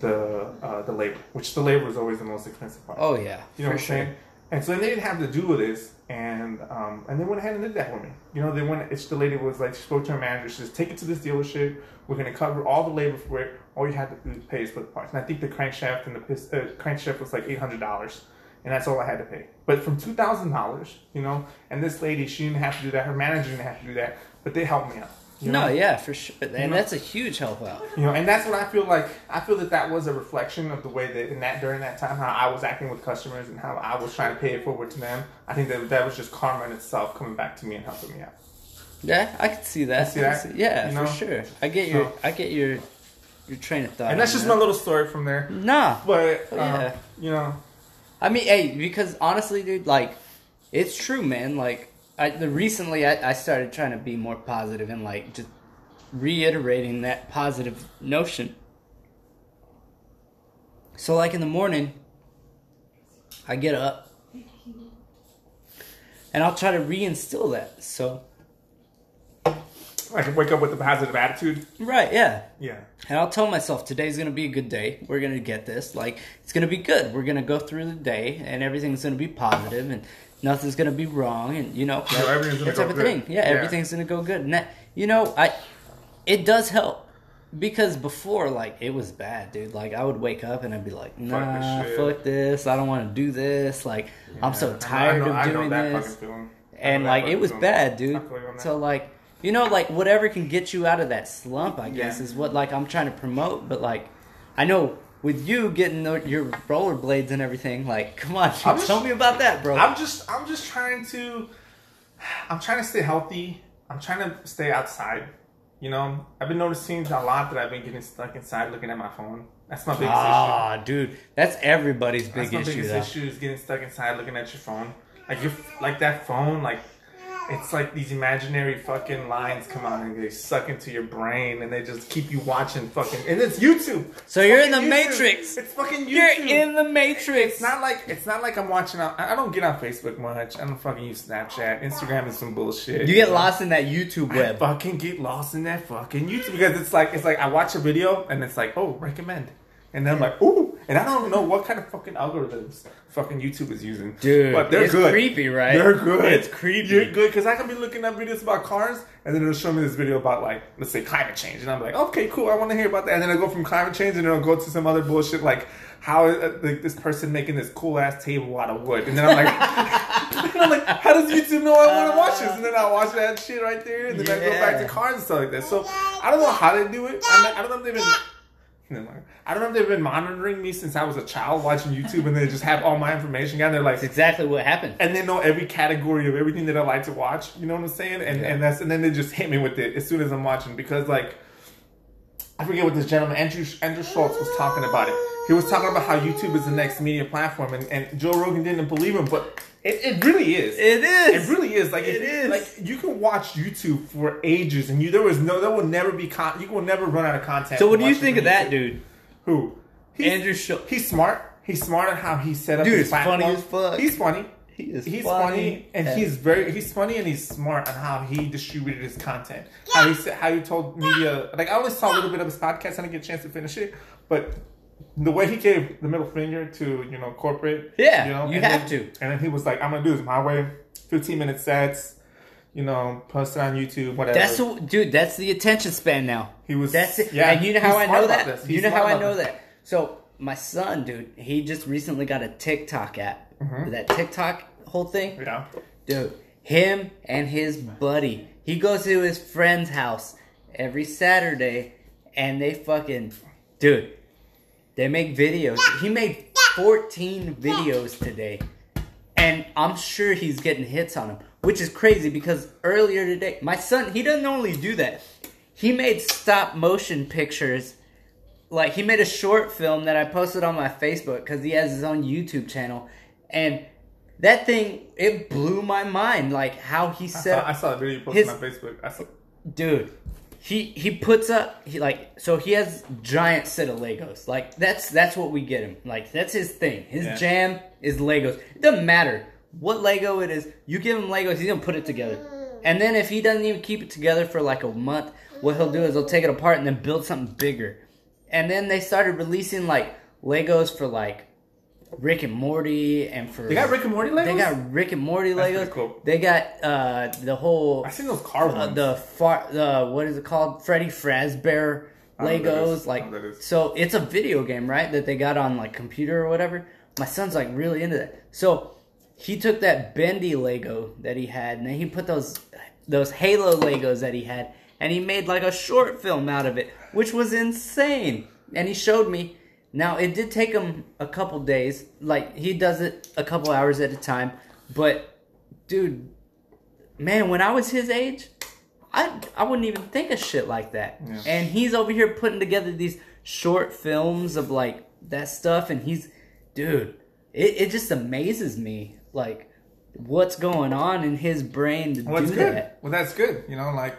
the uh, the labor, which the labor is always the most expensive part.
Oh yeah,
You know what I'm
sure.
saying? And so then they didn't have to do with this, and um, and they went ahead and did that for me. You know, they went. It's the lady was like, she spoke to her manager. She says, take it to this dealership. We're going to cover all the labor for it. All you have to do is pay is for the parts. And I think the crankshaft and the pis- uh, crankshaft was like eight hundred dollars, and that's all I had to pay. But from two thousand dollars, you know, and this lady, she didn't have to do that. Her manager didn't have to do that, but they helped me out. You
No, yeah, for sure, and
know?
that's a huge help out.
You know, and that's what I feel like. I feel that that was a reflection of the way that in that during that time how I was acting with customers and how I was trying to pay it forward to them. I think that that was just karma in itself coming back to me and helping me out.
Yeah, I can see that.
see that?
See- Yeah,
You know?
for sure. I get your,
So-
I get your, your train of thought.
And that's just
that.
my little story from there.
Nah,
But uh,
Yeah.
you know,
I mean, hey, because honestly, dude, like, it's true, man. Like, I the recently I, I started trying to be more positive and like just reiterating that positive notion. So, like in the morning, I get up and I'll try to reinstill that. So,
I can wake up with a positive attitude.
right, yeah.
Yeah.
And I'll tell myself today's gonna be a good day. We're gonna get this. Like it's gonna be good. We're gonna go through the day, and everything's gonna be positive, and nothing's gonna be wrong, and you know
No, everything's gonna
that
go
type of
good.
thing. Yeah,
Yeah.
everything's gonna go good. And that, you know, I it does help because before, like it was bad, dude. Like I would wake up and I'd be like, Nah,
shit."
fuck this. I don't want to do this. Like I'm so tired
know,
of doing
that
this
fucking feeling. I know
and like it was
feeling.
bad, dude.
I feel you on that.
So like you know, like whatever can get you out of that slump, I guess,
Yeah.
is what like I'm trying to promote. But like, I know with you getting the, your rollerblades and everything, like, come on,
just-
tell me about that, bro.
I'm just I'm just trying to I'm trying to stay healthy. I'm trying to stay outside. You know, I've been noticing a lot that I've been getting stuck inside looking at my phone. That's my biggest issue.
Ah, dude, that's everybody's big
That's my
issue,
biggest
though.
issue is getting stuck inside looking at your phone. Like you like that phone, like it's like these imaginary fucking lines come out and they suck into your brain and they just keep you watching fucking and it's YouTube.
So you're in the
YouTube.
Matrix.
It's fucking YouTube.
You're in the Matrix.
It's not like it's not like I'm watching. On, I don't get on Facebook much. I don't fucking use Snapchat. Instagram is some bullshit.
you get lost in that YouTube
I
web.
fucking get lost in that fucking YouTube because it's like it's like I watch a video and it's like oh recommend, and then I'm like ooh, and I don't know what kind of fucking algorithms fucking YouTube is using,
Dude,
But they're
it's
good.
creepy, right?
They're good.
It's creepy.
You're good because I can be looking at videos about cars and then it'll show me this video about like let's say climate change, and I'm like okay cool, I want to hear about that, and then I go from climate change and then I'll go to some other bullshit like how uh, like this person making this cool ass table out of wood, and then I'm like. I'm like, how does YouTube know I want to watch this? And then I watch that shit right there, and then I go back to cars and stuff like that. So I don't know how they do it. I, mean, I don't know if they've been. I don't know if they've been monitoring me since I was a child watching YouTube, and they just have all my information. And they're like,
That's exactly what happened.
and they know every category of everything that I like to watch. You know what I'm saying? And and that's and then they just hit me with it as soon as I'm watching because like I forget what this gentleman Andrew Andrew Schulz was talking about it. He was talking about how YouTube is the next media platform, and, and Joe Rogan didn't believe him, but it, it really is.
It is.
It really is. Like
It
if-
is.
Like you can watch YouTube for ages, and you there was no there will never be con. You will never run out of content.
So what do you think of
YouTube.
that, dude?
Who? He's,
Andrew Schulz.
He's smart. He's smart on how he set up
Dude,
his
it's funny as fuck.
He's funny.
He is
he's
funny.
funny, and
Yeah.
he's very he's funny and he's smart on how he distributed his content. How he said how he told media like I only saw a little bit of his podcast. And I didn't get a chance to finish it, but the way he gave the middle finger to you know corporate,
Yeah,
you know,
you
and
have
then- and then he was like, "I'm gonna do this my way, 15 minute sets." You know, post it on YouTube, whatever.
That's the, dude. That's the attention span now.
He was-
That's it.
yeah,
and you know how I know that. You know how I know
this.
that. So my son, dude, he just recently got a TikTok app. Mm-hmm. That TikTok whole thing,
yeah.
dude. Him and his buddy. He goes to his friend's house every Saturday, and they fucking, dude. They make videos. He made 14 videos today. And I'm sure he's getting hits on them, which is crazy because earlier today, my son, he doesn't only do that. He made stop motion pictures. Like, he made a short film that I posted on my Facebook because he has his own YouTube channel. And that thing, it blew my mind. Like, how he
I
set
saw, I saw a video you posted
his-
on Facebook. I saw,
dude he he puts up he like so he has giant set of Legos. Like that's that's what we get him. Like that's his thing. His
Yeah.
jam is Legos. It doesn't matter what Lego it is. You give him Legos, he's gonna put it together. And then if he doesn't even keep it together for like a month, what he'll do is he'll take it apart and then build something bigger. And then they started releasing like Legos for like Rick and Morty and for
They got Rick and Morty Legos.
they got Rick and Morty Legos.
pretty cool.
They got uh the whole
I seen those car
uh,
ones.
the far the what is it called Freddy Fazbear
I know what that
Legos like
know what that is.
so it's a video game right that they got on like computer or whatever my son's like really into that so he took that bendy Lego that he had and then he put those those Halo Legos that he had and he made like a short film out of it which was insane and he showed me now it did take him a couple days like he does it a couple hours at a time but dude man, when I was his age, I I wouldn't even think of shit like that.
Yeah.
And he's over here putting together these short films of like that stuff, and he's, dude, it, it just amazes me like what's going on in his brain to
well,
do
that's good.
that.
Well, that's good. You know, like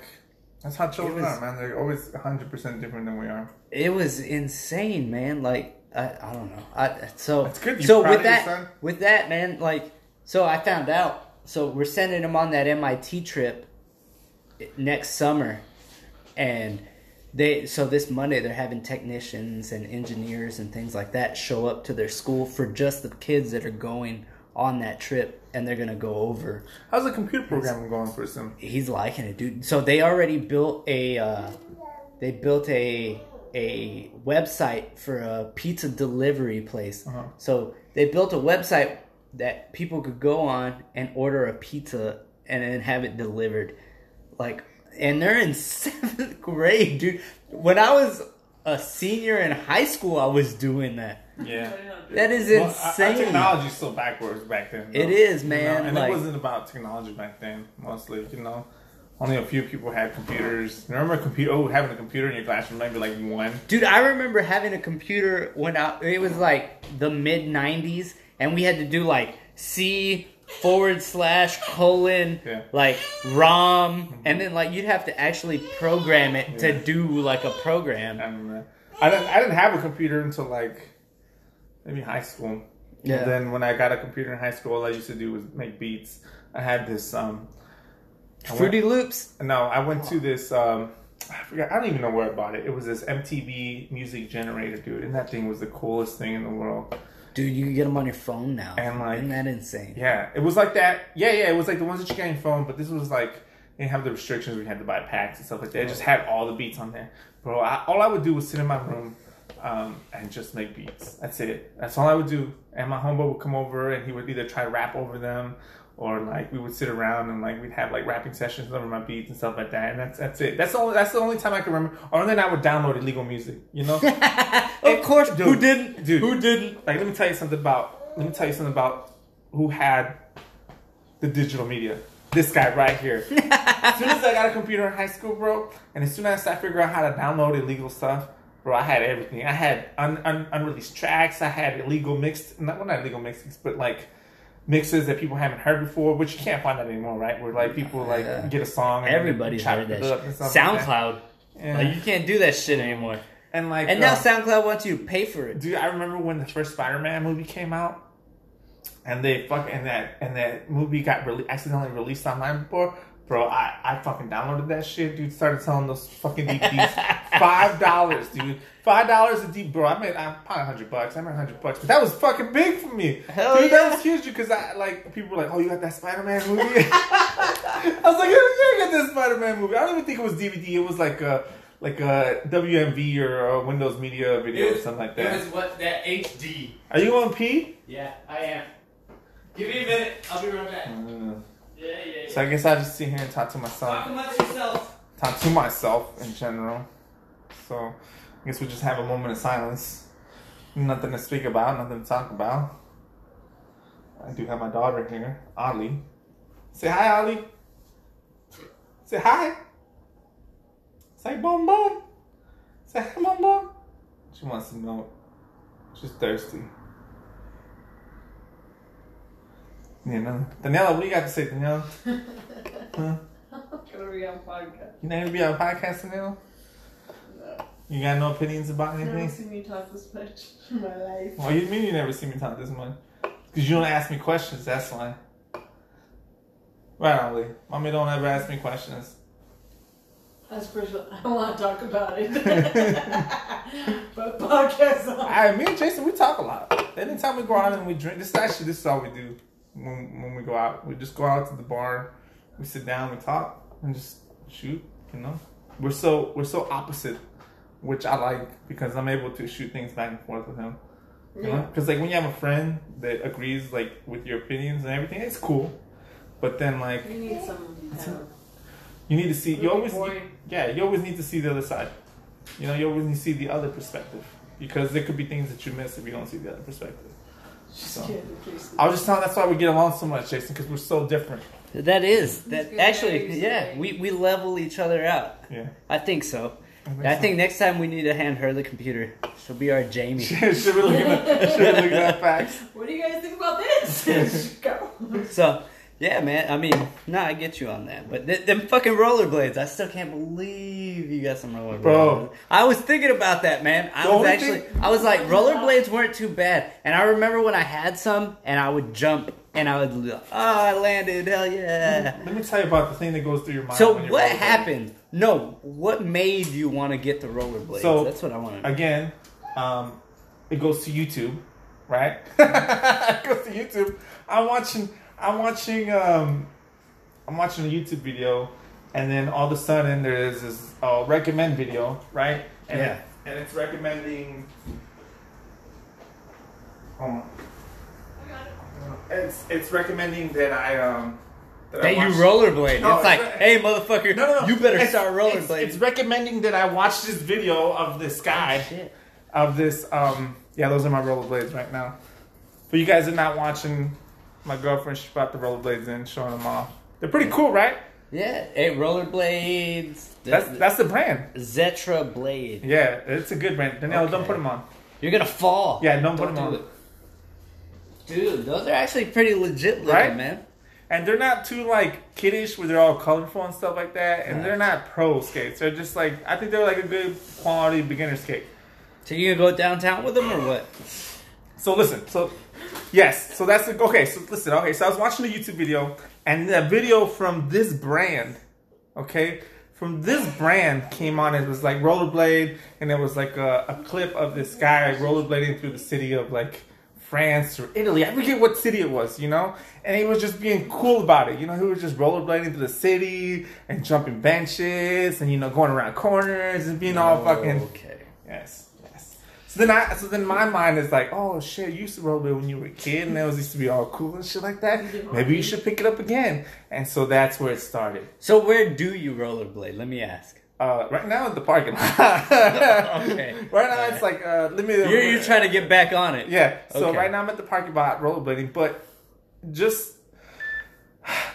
that's how children
was-
are, man. They're always 100 percent different than we are.
It was insane, man. Like I, I don't know. I so
it's good. You
so with that
son?
with that man, like so I found out. So we're sending him on that MIT trip next summer, and they so this Monday they're having technicians and engineers and things like that show up to their school for just the kids that are going on that trip, and they're gonna go over
How's the computer programming going for Sim?
he's liking it, dude. So they already built a uh, they built a a website for a pizza delivery place.
Uh-huh.
So they built a website that people could go on and order a pizza and then have it delivered. Like, and they're in seventh grade, dude. When I was a senior in high school, I was doing that.
Yeah.
That is
Well, our-
insane.
Our technology's still backwards back then.
It
though.
is,
You know,
man,
and
like-
it wasn't about technology back then. Mostly, you know, only a few people had computers. Remember a computer? Oh, having a computer in your classroom, maybe like one.
Dude, I remember having a computer when I, it was like the mid 90s, and we had to do like C forward slash colon,
Yeah.
like ROM, and then like you'd have to actually program it to do like a program.
And uh, I didn't. I didn't have a computer until like maybe high school.
Yeah.
And then when I got a computer in high school, all I used to do was make beats. I had this. um I went-
FruityLoops?
No, I went to this. um I forgot. I don't even know where I bought it. It was this MTV music generator, dude, and that thing was the coolest thing in the world.
Dude, you can get them on your phone now.
And, like-
Isn't that insane?
Yeah, it was like that. Yeah, yeah, it was like the ones that you get on your phone, but this was like they didn't have the restrictions. We had to buy packs and stuff like that. It just had all the beats on there, bro. I, all I would do was sit in my room um, and just make beats. That's it. That's all I would do. And my homeboy would come over and he would either try to rap over them or like we would sit around and like we'd have like rapping sessions over my beats and stuff like that. And that's that's it. That's the only that's the only time I can remember. Or then I would download illegal music. You know.
of course,
Dude,
who didn't?
dude.
Who didn't?
Like, let me tell you something about. Let me tell you something about who had the digital media. This guy right here. as soon as I got a computer in high school, bro, and as soon as I figured out how to download illegal stuff, bro, I had everything. I had un- un- unreleased tracks. I had illegal mixed, not well, not illegal mixes, but like mixes that people haven't heard before, which you can't find that anymore, right? Where like people like
Yeah.
get a song, and
Everybody's heard that
it up and stuff like that.
SoundCloud.
Yeah.
Like, you can't do that shit anymore.
and like,
And now
um,
SoundCloud wants you to pay for it.
Dude, I remember when the first Spider-Man movie came out, and they fuck and that and that movie got rele- accidentally released online before. Bro, I, I fucking downloaded that shit, dude. Started selling those fucking DVDs. Five dollars, dude. Five dollars a D, bro. I made I'm probably hundred bucks. I made hundred bucks, but that was fucking big for me.
Hell
dude,
yeah.
that was huge because I like people were like, "Oh, you got that Spider-Man movie?" I was like, "Yeah, yeah, I got that Spider-Man movie." I don't even think it was DVD. It was like a like a WMV or a Windows Media video or something like that.
It was what that HD.
Are you on P?
Yeah, I am. Give me a minute. I'll be right back.
Uh,
Yeah, yeah,
so I guess I'll just sit here and talk to myself.
amongst yourself.
Talk to myself in general. So I guess we'll just have a moment of silence. Nothing to speak about, nothing to talk about. I do have my daughter here, Ollie. Say hi, Ollie. Say hi. Say boom boom. Say hi, boom boom. She wants some milk. She's thirsty. You know, Daniela, what do you got to say, Daniela? huh?
Gonna be on podcast.
You never be on podcast now?
No.
You got no opinions about anything?
Never seen me talk this much in my life.
What do you mean you never see me talk this much? Because you don't ask me questions, that's why. Right, Ollie. Mommy don't ever ask me questions.
That's personal. I don't want to talk about it. but podcast on.
I, me and Jason, we talk a lot. Anytime we go out and we drink, this is actually this is all we do when when we go out. We just go out to the bar, we sit down, we talk, and just shoot. You know, we're so we're so opposite, which I like because I'm able to shoot things back and forth with him. You know,
Yeah.
because like when you have a friend that agrees like with your opinions and everything, it's cool. But then like
You need some
you need to see you always
boring.
yeah you always need to see the other side you know you always need to see the other perspective because there could be things that you miss if you don't see the other perspective so i was just telling that's why we get along so much jason because we're so different
That is that actually, yeah. We we level each other out.
yeah
I think so.
think
I
so.
think next time we need to hand her the computer. She'll be our Jamie.
should we look at should we look at facts
What do you guys think about this? Go.
So yeah, man. I mean, nah, I get you on that. But th- them fucking rollerblades, I still can't believe you got some rollerblades.
Bro.
I was thinking about that, man. I was actually,
thing-
I was like, rollerblades weren't too bad. And I remember when I had some, and I would jump, and I would, oh, I landed, hell yeah.
let me tell you about the thing that goes through your mind
So what happened? No, what made you want to get the rollerblades?
So,
That's what I want to know.
again um it goes to youtube right it goes to youtube i'm watching i'm watching um i'm watching a youtube video and then all of a sudden there's this uh, recommend video right and
Yeah.
it, and it's recommending um, it's it's recommending that i um that, I
you rollerblade.
No,
it's like,
it's-
hey, motherfucker,
no, no,
you better
It's-
start
it's-
rollerblading.
It's, recommending that I watch this video of this guy
Oh, Shit.
of this um yeah those are my rollerblades right now but you guys are not watching my girlfriend she brought the rollerblades in showing them off they're pretty cool right
Yeah, hey, rollerblades.
that's that's the brand
Zetrablade.
yeah it's a good brand Danielle don't put them on
You're gonna fall.
yeah don't, put them
do
on
it. Dude, those are actually pretty legit looking,
Right?
man.
and they're not too like kiddish where they're all colorful and stuff like that and
Yeah.
they're not pro skates they're just like i think they're like a good quality beginner skate
So you gonna go downtown with them or what?
So listen, so yes, so that's the, okay. So listen, okay. So I was watching a YouTube video, and a video from this brand, okay, from this brand came on. It was like rollerblade, and it was like a, a clip of this guy rollerblading through the city of like France or Italy. I forget what city it was, you know. And he was just being cool about it, you know. He was just rollerblading through the city and jumping benches, and you know, going around corners and being all fucking
Okay.
Yes. So then I, so then my mind is like, oh shit, you used to rollerblade when you were a kid, and that was used to be all cool and shit like that. Maybe you should pick it up again. And so that's where it started.
So where do you rollerblade? Let me ask.
Uh, right now at the parking lot.
Okay.
Right now it's like uh, let me.
You're, you're trying to get back on it.
Yeah. So
Okay.
right now I'm at the parking lot rollerblading, but just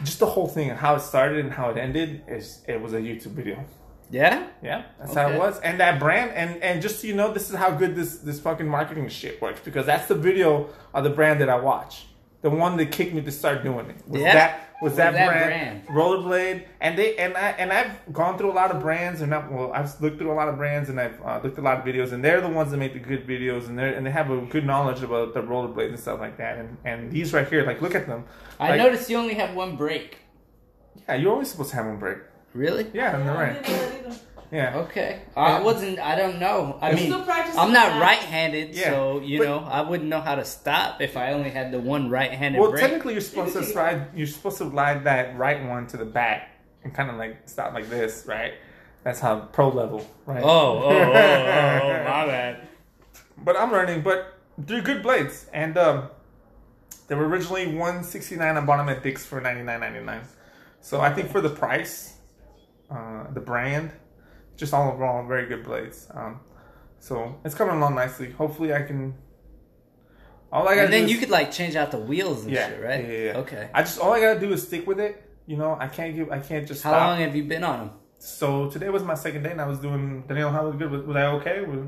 just the whole thing and how it started and how it ended is it was a YouTube video.
Yeah?
Yeah, that's how it was. And that brand, and and just so you know, this is how good this this fucking marketing shit works because that's the video of the brand that I watch. The one that kicked me to start doing it was
Yeah?
that was
Was
that,
that
brand, Rollerblade, and they and I and I've gone through a lot of brands, and I've, well, I've looked through a lot of brands, and I've uh, looked at a lot of videos, and they're the ones that make the good videos, and they and they have a good knowledge about the rollerblades and stuff like that. And and these right here, like look at them.
I
Like,
noticed you only have one brake.
Yeah, you're always supposed to have one brake.
Really?
Yeah, on the
I
right. Yeah.
Okay. I wasn't. I don't know. I mean, I'm not
that.
right-handed,
Yeah,
so you
but-
know I wouldn't know how to stop if I only had the one right-handed
Well,
brake.
technically, you're supposed to slide. You're supposed to slide that right one to the back and kind of like stop like this, right? That's how pro level, right?
Oh, oh, oh, oh, oh, my bad.
But I'm learning. But they're good blades, and um, they were originally 169. I bought them at Dick's for 99.99. So I think for the price, uh, the brand, just all overall, very good blades. Um, so it's coming along nicely. Hopefully, I can. All I gotta
And then
do is-
you could like change out the wheels and
yeah,
shit, right?
Yeah, yeah, yeah.
Okay.
I just all I gotta do is stick with it. You know, I can't give. I can't just
How
stop.
long have you been on them?
so today was my second day, and I was doing. Daniel, how was good? Was, was I okay? Was,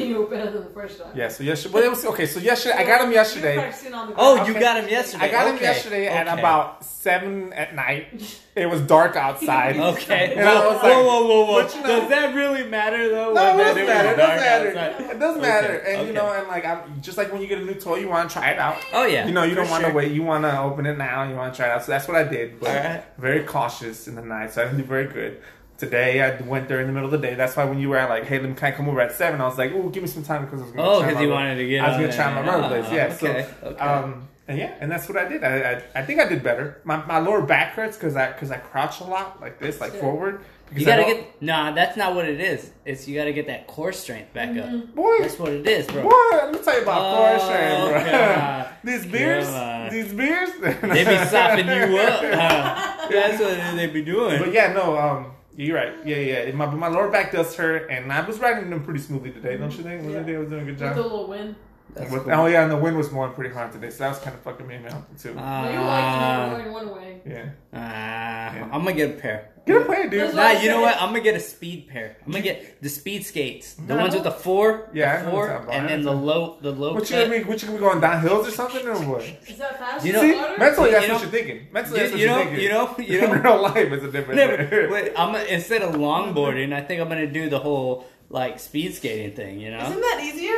you were better than the first time.
yeah. So yesterday, well, it was okay. So yesterday, I got him yesterday.
practicing on the
Oh,
ground.
you got him yesterday.
I got him
Okay.
yesterday at about seven at night. It was dark outside.
Okay.
And I
whoa,
was like,
whoa, whoa, whoa, whoa.
you know-
Does that really matter though?
No, it doesn't matter. It doesn't matter.
outside?
It doesn't matter.
Okay,
And you know, and like I'm just like when you get a new toy, you want to try it out.
Oh yeah.
You know, you don't want to wait. You want to open it now. You want to try it out. So that's what I did. But
Alright.
very cautious in the night, so I didn't do very good. Today I went there in the middle of the day. That's why when you were like, "Hey, let me can I come over at 7? I was like, "Oh, give me some time because I was going
Oh,
try
because you wanted to get. It.
I was going to try my rollerblades.
Oh,
Yeah.
Okay.
So,
okay.
um, and yeah, and that's what I did. I I, I think I did better. My, my lower back hurts because I because I crouch a lot like this, like
Yeah.
forward. Because
you gotta get. Nah, that's not what it is. It's you gotta get that core strength back up.
boy.
That's what it is, bro.
What? Let me tell you about
Oh,
core strength, bro.
God.
these beers,
Come on.
these beers,
They be sopping you up. huh? That's what they be doing.
But yeah, no, um, you're right. Yeah, yeah. My my lower back does hurt, and I was riding them pretty smoothly today. Don't you think? Was
Yeah.
I was doing a good
With a
job.
little wind.
That's
With-
cool.
Oh yeah, and the wind was blowing pretty hard today, so that was kind of fucking me out too.
Well, you like to in one way.
yeah.
Ah, I'm gonna get a pair.
Get a play, dude.
Nah,
what
you know what? I'm gonna get a speed pair. I'm gonna get the speed skates, the
No.
ones with the four,
Yeah,
the four,
what you're talking about.
and then the low, the low
What you
cut.
gonna be? What you gonna be going down hills or something or what?
Is that fast?
You know-
See,
Water?
mentally
You
that's
know-
what you're thinking. Mentally
You,
that's what
you
you're
know,
thinking.
you know, you
In
know.
real life, it's a different.
Never, wait, I'm gonna, instead of longboarding, I think I'm gonna do the whole like speed skating thing. You know?
Isn't that easier?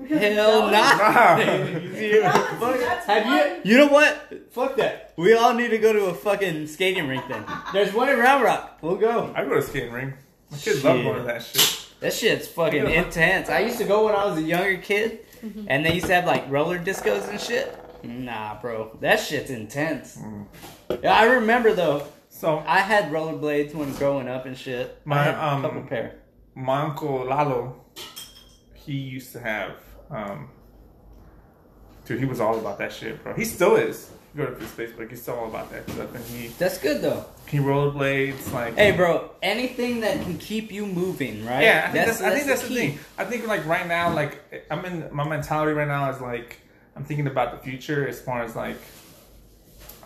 Because
Hell
that
not.
Nah.
Easier.
Yeah,
Fuck-
that's
Have
fun.
you? You know what? Fuck that. We all need to go to a fucking skating rink then. There's one in Round Rock. We'll go.
I go to skating rink. My kids love going to that shit.
That shit's fucking
Yeah.
intense. I used to go when I was a younger kid,
Mm-hmm.
and they used to have like roller discos and shit. Nah, bro, that shit's intense.
Mm.
Yeah, I remember though.
So
I had rollerblades when growing up and shit. I
My,
had a
um,
couple pair.
my uncle Lalo, he used to have, um, dude, he was all about that shit, bro. He still is. You go to his Facebook, he's still all about that stuff, and he
That's good though.
he rollerblades like.
Hey, bro, anything that can keep you moving, right?
Yeah, I think that's, I think that's the
key.
thing. I think like right now, like I'm in my mentality right now is like I'm thinking about the future as far as like,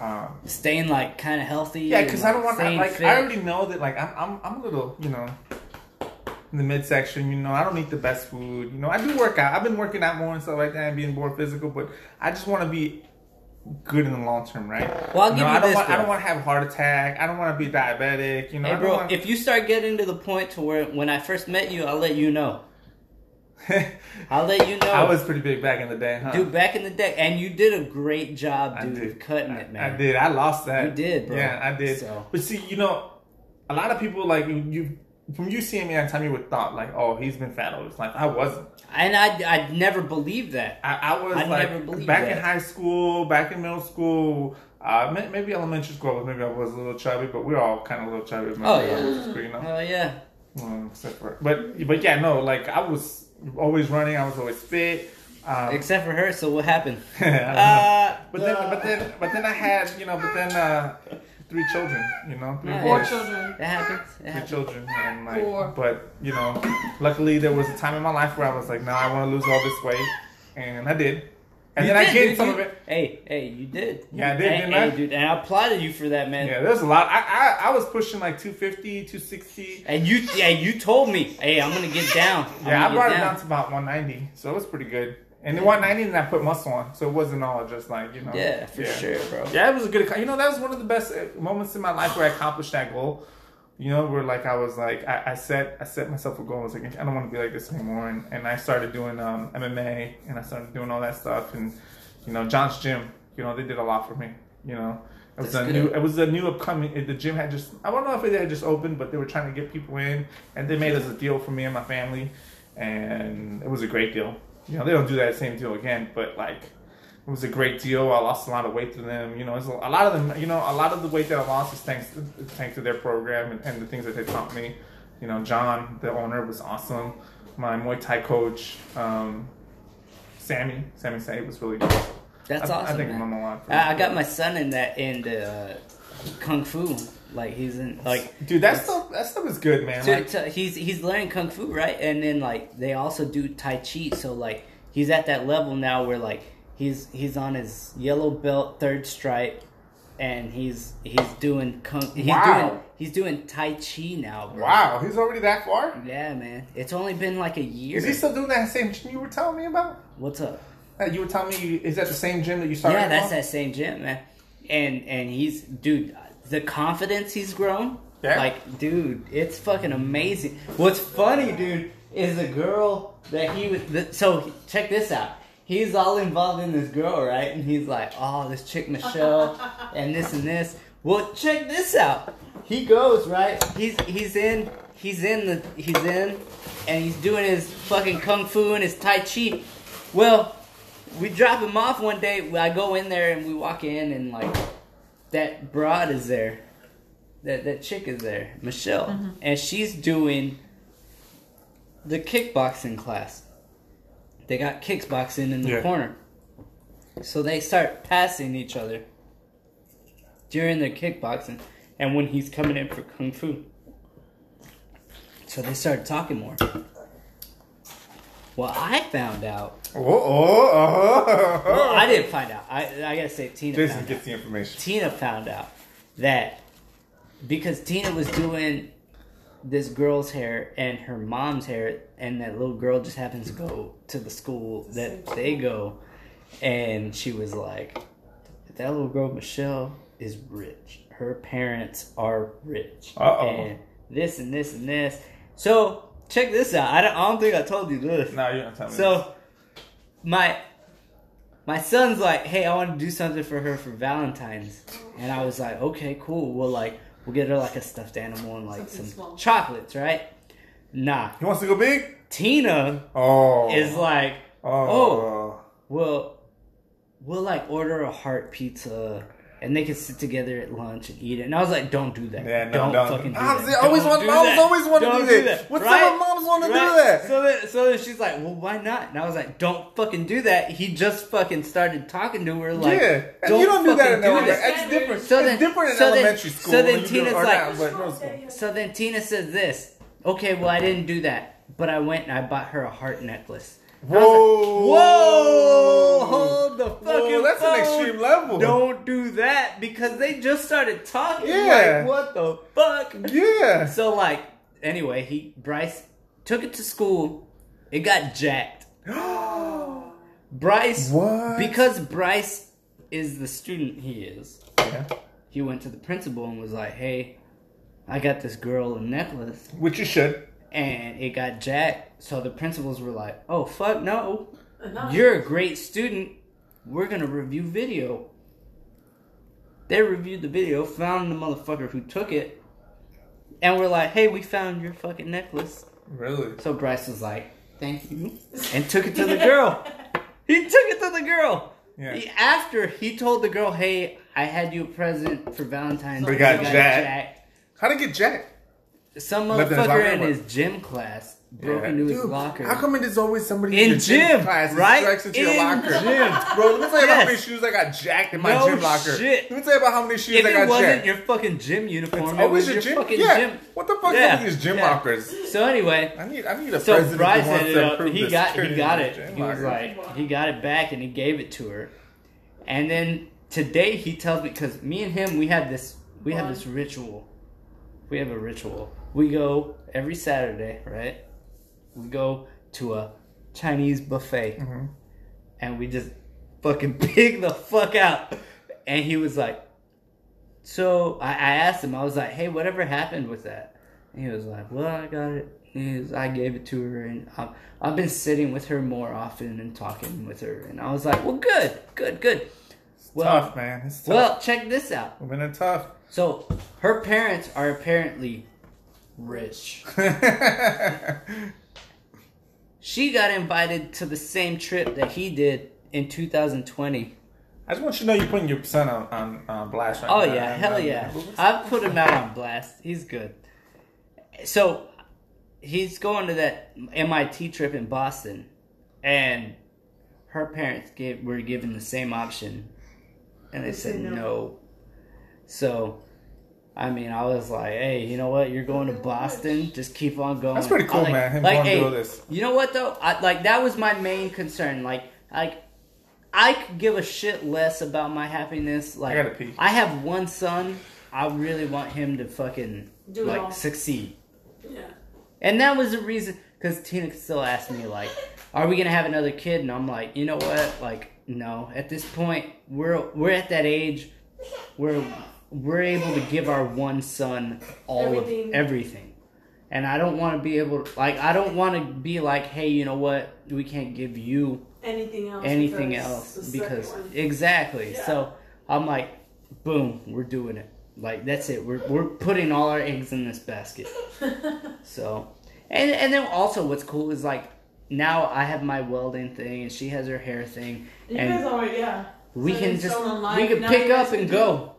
um,
Staying like kind of healthy.
yeah, because I don't want
staying
like
fit.
I already know that like I'm I'm I'm a little you know in the midsection. You know, I don't eat the best food. You know, I do work out. I've been working out more and stuff like that, and being more physical. But I just want to be good in the long term, right?
Well, I'll
you
give
know,
you
I don't
this,
want I don't want to have a heart attack. I don't want to be diabetic. You know,
Hey, bro,
want-
if you start getting to the point to where when I first met you, I'll let you know. I'll let you know.
I was pretty big back in the day, huh?
Dude, back in the day, and you did a great job,
I
dude,
did.
cutting it, man.
I did. I lost that.
You did, bro.
Yeah, I did.
So-
But see, you know, a lot of people like you from you seeing me on time, you would thought like, oh, he's been fat all his life. I wasn't.
And I, I never believed that.
I, I was
I
like back in high school, back in middle school. Uh, maybe elementary school, maybe I was a little chubby, but we are all kind of a little chubby.
Oh, yeah.
school, you know.
Oh yeah,
Um, except for, but but yeah, no, like I was always running. I was always fit. Um,
except for her. So what happened?
I don't know.
Uh,
But then, but then, but then I had, you know, but then uh, three children, you know, three
Nice.
Four
boys,
children.
That happens. It
three
happens.
children, and like,
Four.
but you know, luckily there was a time in my life where I was like, no, I want to lose all this weight, and I did, and
You
then I
did,
gained
dude.
some
You-
of it.
Hey, hey, you did.
Yeah, I did,
Hey,
didn't
hey,
I?
dude, and I applauded you for that, man.
Yeah, there's a lot. I, I I was pushing like 250, 260.
And you, yeah, you told me, hey, I'm gonna get down. I'm
Yeah, I brought
get
it down to about 190, so it was pretty good. And the 190, and I put muscle on, so it wasn't all just like you know.
Yeah, for sure, bro.
Yeah, it was a good. You know, that was one of the best uh, moments in my life where I accomplished that goal. You know, where like I was like I, I set I set myself a goal. I was like I don't want to be like this anymore, and, and I started doing um, MMA and I started doing all that stuff, and you know, John's gym. You know, they did a lot for me. You know, it was
That's
a
good.
new it was a new upcoming. The gym had just I don't know if it had just opened, but they were trying to get people in, and they made us a deal for me and my family, and it was a great deal. You know, they don't do that same deal again, but like it was a great deal. I lost a lot of weight through them. You know, it's a, a lot of them. You know, a lot of the weight that I lost is thanks to, thanks to their program and, and the things that they taught me. You know, John, the owner, was awesome. My Muay Thai coach, um, Sammy, Sammy Say was really good.
That's
I,
awesome.
I think
man.
I'm a lot.
I, I got my son in that in the uh, kung fu. Like he's in like
dude. That stuff. That stuff is good, man.
to,
Like,
to- he's he's learning kung fu right, and then like they also do tai chi. So like he's at that level now where like he's he's on his yellow belt third stripe, and he's he's doing kung, he's
Wow.
doing he's doing tai chi now, bro.
Wow, he's already that far.
Yeah, man. It's only been like a year.
Is he still doing that same gym you were telling me about?
What's up?
That you were telling me is that the same gym that you started?
Yeah, that's
from?
that same gym, man. And and he's dude, the confidence he's grown.
Yeah.
Like, dude, it's fucking amazing. What's funny, dude, is the girl that he was. The, so check this out. He's all involved in this girl, right? And he's like, oh, this chick Michelle, and this and this. Well, check this out. He goes right. He's he's in. He's in the. He's in, and he's doing his fucking kung fu and his tai chi. Well, we drop him off one day. I go in there and we walk in and like that broad is there. That that chick is there, Michelle, mm-hmm. and she's doing the kickboxing class. They got kickboxing in the
Yeah.
corner, so they start passing each other during their kickboxing, and when he's coming in for kung fu. So they started talking more. Well, I found out.
Oh, oh.
Well, I didn't find out. I I gotta say Tina.
Jason
found out.
gets the information.
Tina found out that because Tina was doing this girl's hair and her mom's hair, and that little girl just happens to go to the school that they go, and she was like, "That little girl Michelle is rich. Her parents are rich,
Uh-oh.
and this and this and this." So check this out. I don't, I don't think I told you this.
No, you don't tell me.
So my my son's like, hey, I want to do something for her for Valentine's, and I was like, okay, cool. We'll like we'll get her like a stuffed animal and like
Something
some
small.
chocolates, right? Nah,
he wants to go big.
Tina
Oh,
is like,
oh,
oh. well, we'll like order a heart pizza. And they can sit together at lunch and eat it. And I was like, "Don't do that.
Yeah, no,
don't
don't.
fucking do
Moms,
that.
they always
Don't
want-
do that.
always wanna
Don't
do that. What's up
right?
with moms wanna do
Right?
that?
So then, so then she's like, "Well, why not?" And I was like, "Don't fucking do that." He just fucking started talking to her like,
yeah, and you don't do that
fucking
in
do
elementary.
that."
It's different.
So
it's
then-
different in
so then-
elementary school.
so then
when you do-
Tina's like-
not, but.
So then Tina says this. Okay, well I didn't do that, but I went and I bought her a heart necklace. And I was
Whoa,
like, Whoa! Hold the fucking
Whoa, that's an extreme level.
Don't do that because they just started talking.
Yeah.
Like, what the fuck?
Yeah.
So like, anyway, he Bryce took it to school. It got jacked. Bryce,
What?
Because Bryce is the student he is.
Yeah.
He went to the principal and was like, "Hey, I got this girl a necklace,
Which you should.
and it got jacked." So the principals were like, "Oh fuck no,
Enough.
you're a great student. We're gonna review video." They reviewed the video, found the motherfucker who took it, and we're like, "Hey, we found your fucking necklace."
Really.
So Bryce was like, "Thank you," and took it to the girl. He took it to the girl.
Yeah.
He, after he told the girl, "Hey, I had you a present for Valentine's." Day.
it got
You
jacked. How to get jacked?
Some
Left in his
motherfucker in his gym class broke into his
Dude,
locker.
How come it is always somebody
In
your
gym,
class
right?
strikes into
In
your locker?
gym.
Bro, let me tell you about how many shoes I got jacked in my
No
gym locker.
shit.
Let me tell you about how many shoes
if
I got jacked.
If it wasn't
jacked.
your fucking gym uniform,
It's
it
always
was
your
your
gym.
fucking
yeah.
gym.
What the fuck
Yeah.
is with these gym
Yeah.
lockers?
So anyway,
I need I need a
so
president
Bryce
who wants to
up.
improve
He got he got it.
gym
He was
locker.
like he got it back and he gave it to her. And then today he tells me because me and him we have this we have this ritual. We have a ritual. We go every Saturday, right? We go to a Chinese buffet,
Mm-hmm.
and we just fucking pig the fuck out. And he was like, "So I, I asked him. I was like, hey, whatever happened with that?" And he was like, "Well, I got it. He was- I gave it to her, and I've, I've been sitting with her more often and talking with her." And I was like, "Well, good, good, good." Well,
tough, man. It's tough.
well, check this out.
Women are tough.
So her parents are apparently rich. She got invited to the same trip that he did in 2020.
I just want you to know you're putting your son on, on, on blast right now.
Oh
now.
yeah,
And,
hell
uh,
yeah! I've put him out on blast. He's good. So he's going to that MIT trip in Boston, and her parents gave were given the same option, and they
They
said
said no.
no. So, I mean, I was like, hey, you know what? You're going to Boston. Just keep on going.
That's pretty cool,
like,
man, him
like,
going
hey,
through this.
You know what though? I, like that was my main concern. Like, like I could give a shit less about my happiness. Like
I gotta pee.
I have one son. I really want him to fucking
Do
like
all.
succeed.
Yeah.
And that was the reason, because Tina still asked me, like, are we gonna have another kid? And I'm like, you know what? Like, no. At this point, we're we're at that age where we're able to give our one son all
Everything.
of everything. And I don't want to be able to, like, I don't want to be like, hey, you know what? We can't give you
Anything else?
anything
because
else because exactly.
Yeah.
So I'm like, boom, we're doing it. Like that's it. We're we're putting all our eggs in this basket. So, and and then also what's cool is like now I have my welding thing and she has her hair thing,
you
and
guys already, yeah.
we
So
can just we can
Now
pick up and
do-
go.